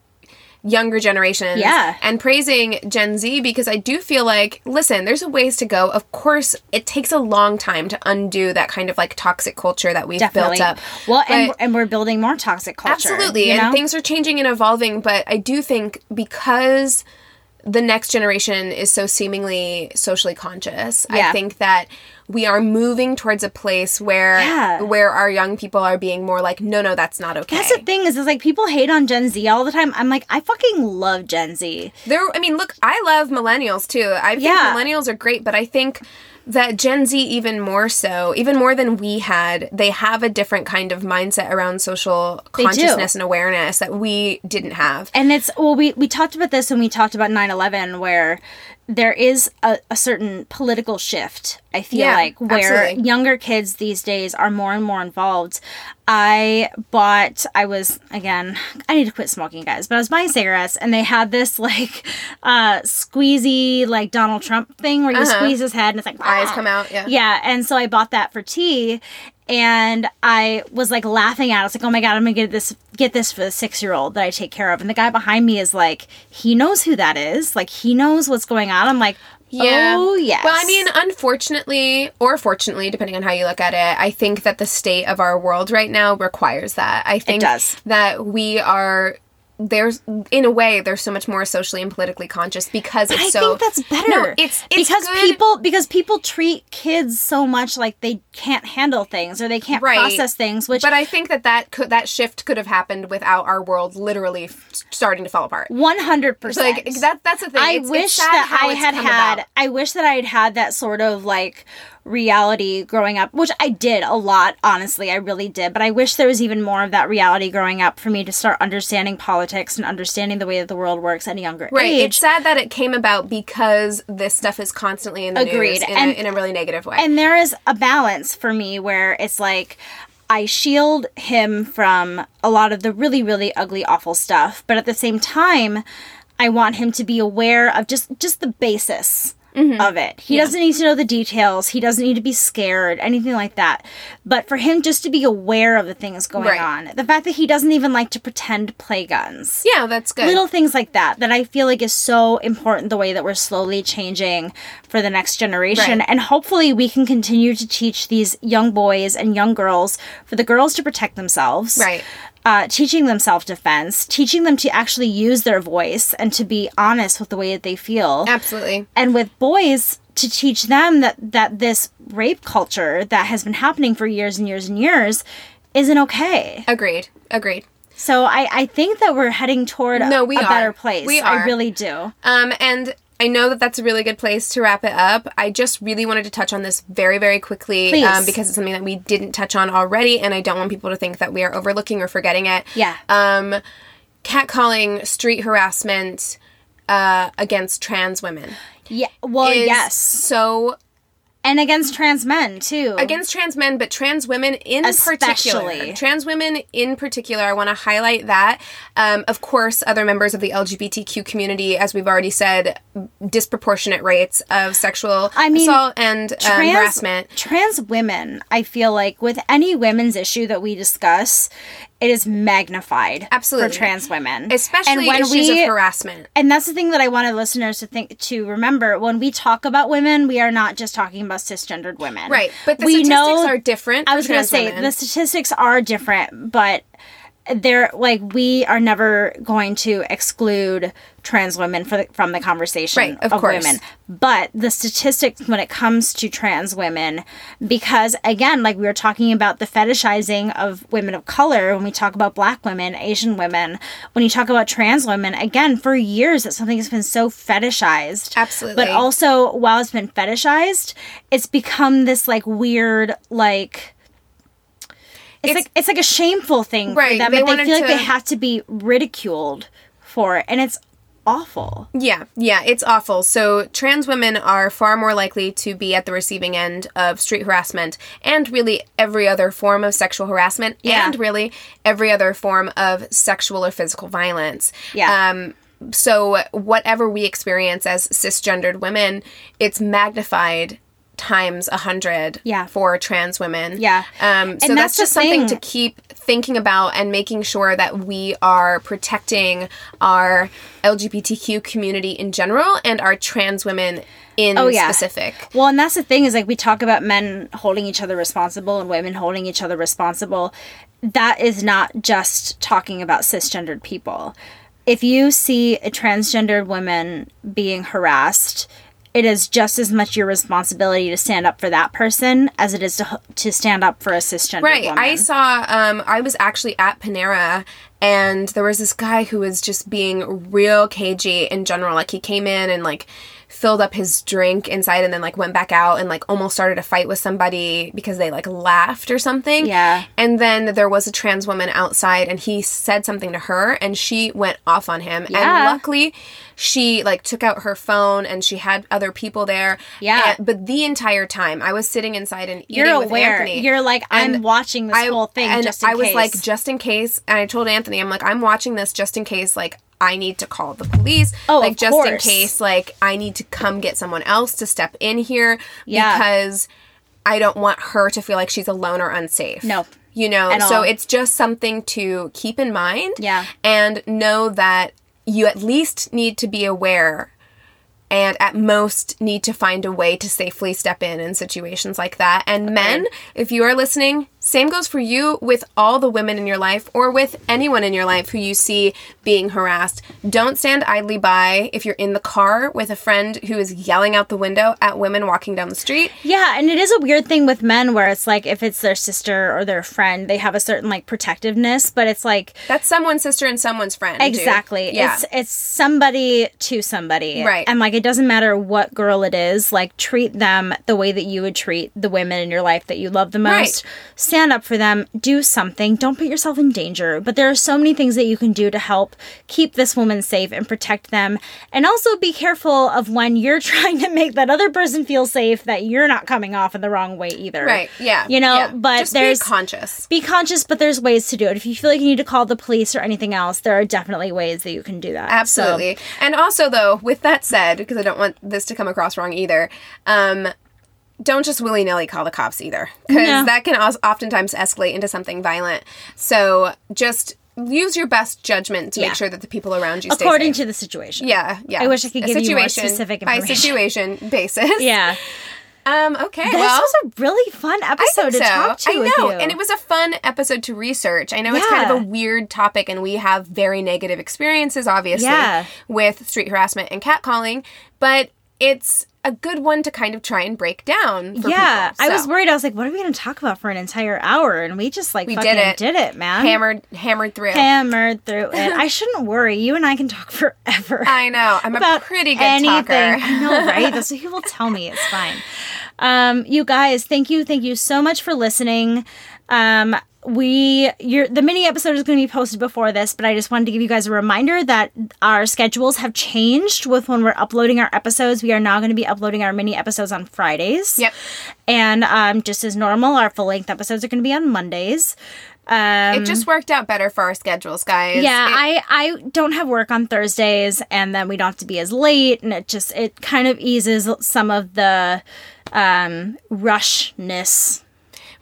S1: younger generations
S2: Yeah.
S1: and praising Gen Z because I do feel like listen, there's a ways to go. Of course, it takes a long time to undo that kind of like toxic culture that we've
S2: Definitely.
S1: built up.
S2: Well, and,
S1: But-
S2: and we're building more toxic culture.
S1: Absolutely.
S2: you know?
S1: And things are changing and evolving, but I do think because the next generation is so seemingly socially conscious, I think that we are moving towards a place where
S2: Yeah.
S1: where our young people are being more like, no, no, that's not okay.
S2: That's the thing is, is like people hate on Gen Z all the time. I'm like, I fucking love Gen Z.
S1: There, I mean, look, I love millennials too. I think
S2: Yeah.
S1: millennials are great, but I think that Gen Z even more so, even more than we had, they have a different kind of mindset around social consciousness and awareness that we didn't have.
S2: And it's well, we we talked about this when we talked about 9/11, where there is a, a certain political shift. I feel
S1: Yeah,
S2: like where
S1: absolutely.
S2: younger kids these days are more and more involved. I bought. I was again. I need to quit smoking, guys. But I was buying cigarettes, and they had this like uh squeezy like Donald Trump thing where you
S1: Uh-huh.
S2: squeeze his head and it's like
S1: Eyes
S2: "Ah."
S1: come out, yeah.
S2: Yeah, and so I bought that for tea and I was like laughing at it. I was like, "Oh my god, I'm going to get this get this for the 6-year-old that I take care of." And the guy behind me is like, "He knows who that is. Like he knows what's going on." I'm like, "Oh, yes."
S1: Well, I mean, unfortunately, or fortunately, depending on how you look at it, I think that the state of our world right now requires that. I think that we are. There's, in a way, they're so much more socially and politically conscious because it's
S2: I
S1: so.
S2: think that's better.
S1: No, it's, it's
S2: because
S1: good.
S2: people because people treat kids so much like they can't handle things or they can't
S1: Right.
S2: process things, which
S1: But I think that that could that shift could have happened without our world literally f- starting to fall apart.
S2: 100%.
S1: Like that. That's the thing.
S2: I
S1: It's- it's
S2: wish
S1: sad
S2: that I had had.
S1: about.
S2: I wish that I had had that sort of like reality growing up, which I did a lot. Honestly, I really did. But I wish there was even more of that reality growing up for me to start understanding politics and understanding the way that the world works at a younger
S1: Right.
S2: age.
S1: It's sad that it came about because this stuff is constantly in the
S2: Agreed.
S1: news in,
S2: And-
S1: a, in a really negative way.
S2: and there is a balance for me where it's like I shield him from a lot of the really, really ugly, awful stuff, but at the same time, I want him to be aware of just just the basis Mm-hmm. of it. He doesn't need to know the details. He doesn't need to be scared, anything like that. But for him just to be aware of the things going
S1: Right.
S2: on, the fact that he doesn't even like to pretend play guns
S1: yeah, that's good.
S2: little things like that that I feel like is so important the way that we're slowly changing for the next generation
S1: Right.
S2: and hopefully we can continue to teach these young boys and young girls for the girls to protect themselves
S1: Right.
S2: Uh, teaching them self-defense teaching them to actually use their voice and to be honest with the way that they feel
S1: Absolutely.
S2: and with boys to teach them that that this rape culture that has been happening for years and years and years isn't okay.
S1: Agreed. Agreed.
S2: So I, I think that we're heading toward a,
S1: No, we
S2: a
S1: are.
S2: better place.
S1: We
S2: I really do.
S1: Um, and I know that that's a really good place to wrap it up. I just really wanted to touch on this very, very quickly um, because it's something that we didn't touch on already, and I don't want people to think that we are overlooking or forgetting it.
S2: Yeah.
S1: Um, catcalling, street harassment uh, against trans women.
S2: Yeah. Well, yes.
S1: So
S2: And against trans men too.
S1: against trans men, but trans women in particular.
S2: Especially.
S1: Trans women in particular, I want to highlight that. Um, of course, other members of the LGBTQ community, as we've already said, disproportionate rates of sexual
S2: I mean,
S1: assault and um, harassment.
S2: Trans women, I feel like with any women's issue that we discuss, it is magnified
S1: Absolutely.
S2: for trans women,
S1: Especially
S2: when
S1: issues of harassment.
S2: And that's the thing that I wanted listeners to think to remember when we talk about women, we are not just talking about cisgendered women,
S1: Right. But the
S2: we
S1: statistics
S2: know,
S1: are different.
S2: I was going to say
S1: women.
S2: the statistics are different, but they're like we are never going to exclude trans women the, from the conversation
S1: Right, of course.
S2: women. But the statistics when it comes to trans women, because again, like we were talking about the fetishizing of women of color, when we talk about black women, Asian women, when you talk about trans women, again, for years that something has been so fetishized.
S1: Absolutely.
S2: But also, while it's been fetishized, it's become this like weird, like it's,
S1: It's-
S2: like it's like a shameful thing
S1: Right,
S2: for them.
S1: they
S2: but they feel like they have to be ridiculed for it, and it's awful.
S1: Yeah, yeah, it's awful. So, trans women are far more likely to be at the receiving end of street harassment and really every other form of sexual harassment
S2: Yeah.
S1: and really every other form of sexual or physical violence.
S2: Yeah.
S1: Um, so, whatever we experience as cisgendered women, it's magnified times a hundred
S2: Yeah.
S1: for trans women.
S2: Yeah.
S1: Um, so
S2: And
S1: that's,
S2: that's
S1: just something to keep thinking about and making sure that we are protecting our LGBTQ community in general and our trans women in
S2: Oh, yeah.
S1: specific.
S2: Well, and that's the thing is like we talk about men holding each other responsible and women holding each other responsible. That is not just talking about cisgendered people. If you see a transgendered woman being harassed, it is just as much your responsibility to stand up for that person as it is to to stand up for a cisgendered
S1: Right.
S2: woman.
S1: I saw um I was actually at Panera and there was this guy who was just being real cagey in general. Like he came in and like filled up his drink inside and then like went back out and like almost started a fight with somebody because they like laughed or something.
S2: Yeah.
S1: And then there was a trans woman outside and he said something to her and she went off on him.
S2: Yeah.
S1: And luckily she like took out her phone and she had other people there.
S2: Yeah.
S1: And- but the entire time I was sitting inside and eating
S2: You're
S1: with
S2: aware.
S1: Anthony.
S2: You're like, I'm watching this whole thing
S1: and
S2: just in
S1: I was
S2: case.
S1: like, just in case. And I told Anthony, I'm like, I'm watching this just in case. Like, I need to call the police.
S2: Oh,
S1: like just in case. Like, I need to come get someone else to step in here
S2: Yeah.
S1: because I don't want her to feel like she's alone or unsafe.
S2: No.
S1: You know,
S2: At
S1: so
S2: all.
S1: it's just something to keep in mind.
S2: Yeah.
S1: And know that you at least need to be aware and at most need to find a way to safely step in in situations like that. And men, if you are listening, same goes for you with all the women in your life or with anyone in your life who you see being harassed. Don't stand idly by if you're in the car with a friend who is yelling out the window at women walking down the street.
S2: Yeah, and it is a weird thing with men where it's like if it's their sister or their friend, they have a certain like protectiveness, but it's like
S1: That's someone's sister and someone's friend. dude.
S2: exactly.
S1: Yeah.
S2: It's it's somebody to somebody.
S1: Right.
S2: And like it doesn't matter what girl it is, like treat them the way that you would treat the women in your life that you love the most. Stand up for them, do something. Don't put yourself in danger. But there are so many things that you can do to help keep this woman safe and protect them. And also be careful of when you're trying to make that other person feel safe that you're not coming off in the wrong way either.
S1: right. Yeah.
S2: You know,
S1: Yeah.
S2: but
S1: Just
S2: there's
S1: be conscious.
S2: be conscious, but there's ways to do it. If you feel like you need to call the police or anything else, there are definitely ways that you can do that. So-
S1: Absolutely. And also, though, with that said, because I don't want this to come across wrong either, um, don't just willy nilly call the cops either, because
S2: No.
S1: that can oftentimes escalate into something violent. So just use your best judgment to
S2: Yeah.
S1: make sure that the people around you stay
S2: according to the situation.
S1: yeah, yeah.
S2: I wish I could
S1: A
S2: give you more specific
S1: by situation basis.
S2: Yeah.
S1: Um. Okay.
S2: This
S1: well,
S2: was a really fun episode to
S1: so.
S2: talk to
S1: I know, and it was a fun episode to research. I know it's kind of a weird topic, and we have very negative experiences, obviously,
S2: Yeah.
S1: with street harassment and catcalling. But it's a good one to kind of try and break down. For
S2: yeah,
S1: people,
S2: I was worried. I was like, what are we going to talk about for an entire hour? And we just like
S1: We
S2: fucking
S1: did it.
S2: did it, man.
S1: hammered hammered through.
S2: hammered through it. I shouldn't worry. You and I can talk forever.
S1: I know. I'm a pretty good
S2: anything.
S1: talker.
S2: I know, right? That's what people tell me. It's fine. Um, you guys, thank you, thank you so much for listening. Um, we your the mini episode is going to be posted before this, but I just wanted to give you guys a reminder that our schedules have changed with when we're uploading our episodes. We are now going to be uploading our mini episodes on Fridays.
S1: Yep.
S2: And um, just as normal, our full length episodes are going to be on Mondays. Um,
S1: It just worked out better for our schedules, guys.
S2: yeah,
S1: It-
S2: I I don't have work on Thursdays, and then we don't have to be as late, and it just it kind of eases some of the um rushness.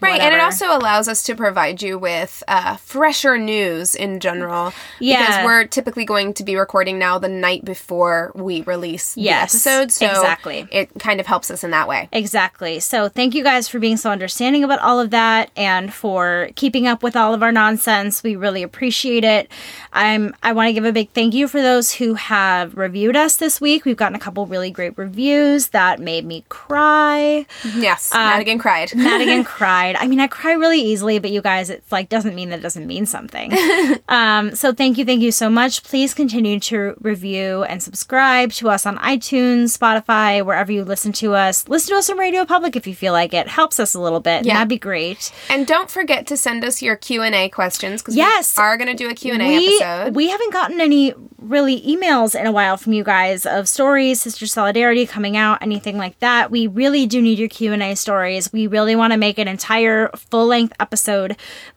S1: Right, and it also allows us to provide you with uh, fresher news in general.
S2: Yeah.
S1: Because we're typically going to be recording now the night before we release
S2: Yes,
S1: the episode. So
S2: exactly.
S1: it kind of helps us in that way.
S2: Exactly. So thank you guys for being so understanding about all of that and for keeping up with all of our nonsense. We really appreciate it. I'm I want to give a big thank you for those who have reviewed us this week. We've gotten a couple really great reviews that made me cry.
S1: Yes,
S2: Uh,
S1: Madigan cried.
S2: Madigan cried. I mean, I cry really easily, but you guys, it's like doesn't mean that it doesn't mean something. um, so thank you, thank you so much. Please continue to review and subscribe to us on iTunes, Spotify, wherever you listen to us. Listen to us on Radio Public if you feel like it. Helps us a little bit.
S1: Yeah.
S2: That'd be great.
S1: And don't forget to send us your Q&A questions because
S2: Yes.
S1: we are going to do a Q&A
S2: we,
S1: episode.
S2: we haven't gotten any really emails in a while from you guys of stories, Sister Solidarity coming out, anything like that. We really do need your Q&A stories. We really want to make an entire full-length episode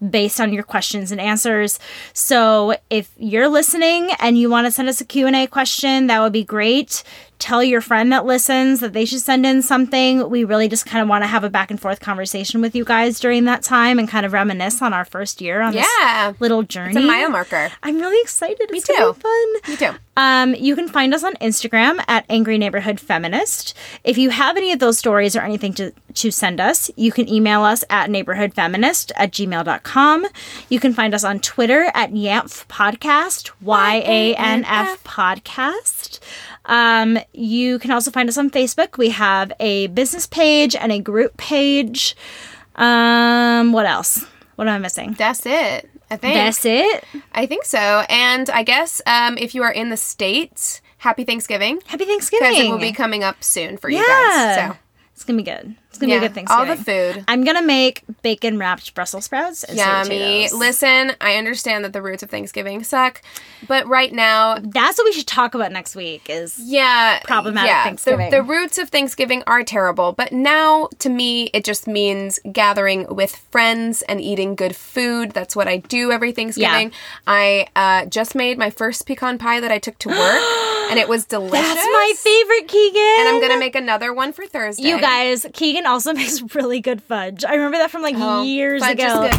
S2: based on your questions and answers. So, if you're listening and you want to send us a Q&A question, that would be great. Tell your friend that listens that they should send in something. We really just kind of want to have a back and forth conversation with you guys during that time and kind of reminisce on our first year on
S1: Yeah.
S2: this little journey.
S1: it's a mile marker.
S2: I'm really excited. It's
S1: too.
S2: fun.
S1: Me too.
S2: Um, you can find us on Instagram at Angry Neighborhood Feminist. If you have any of those stories or anything to, to send us, you can email us at neighborhoodfeminist at gmail.com. You can find us on Twitter at YANF Podcast, Y A N F Podcast. Um, you can also find us on Facebook. We have a business page and a group page. Um, what else? What am I missing?
S1: That's it. I think.
S2: That's it.
S1: I think so. And I guess um, if you are in the States, happy Thanksgiving.
S2: Happy Thanksgiving.
S1: Because it will be coming up soon for you
S2: Yeah.
S1: guys. So
S2: It's gonna be good. It's gonna
S1: yeah,
S2: be a good
S1: all
S2: Thanksgiving.
S1: the food.
S2: I'm gonna make bacon wrapped Brussels sprouts. And
S1: Yummy. Listen, I understand that the roots of Thanksgiving suck, but right now,
S2: That's what we should talk about next week. Is
S1: yeah,
S2: Problematic
S1: yeah,
S2: Thanksgiving.
S1: The, the roots of Thanksgiving are terrible, but now to me, it just means gathering with friends and eating good food. That's what I do every Thanksgiving. I uh, just made my first pecan pie that I took to work, and it was delicious.
S2: that's my favorite, Keegan.
S1: And I'm gonna make another one for Thursday.
S2: You guys, Keegan also makes really good fudge. I remember that from like
S1: Oh,
S2: years ago.
S1: good.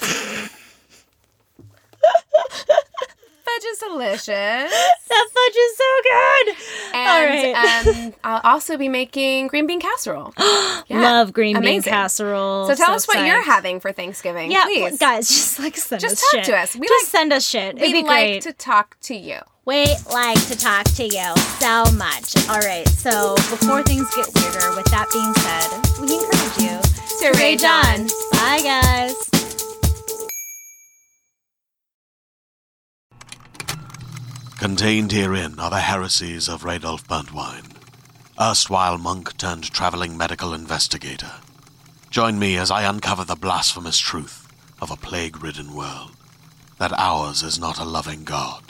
S1: fudge is delicious.
S2: That fudge is so good. All
S1: And
S2: right.
S1: um, I'll also be making green bean casserole. Yeah.
S2: Love green bean casserole.
S1: So tell us what you're having for Thanksgiving,
S2: Yeah,
S1: please.
S2: guys, just like send
S1: Just
S2: us
S1: talk
S2: shit.
S1: to us. We
S2: just
S1: like-
S2: send us shit. It'd
S1: we like to talk to you.
S2: We like to talk to you so much. All right, so before things get weirder, with that being said, we encourage you
S1: To rage on.
S2: Bye, guys.
S3: Contained herein are the heresies of Radolf Burntwine, erstwhile monk turned traveling medical investigator. Join me as I uncover the blasphemous truth of a plague ridden world that ours is not a loving God,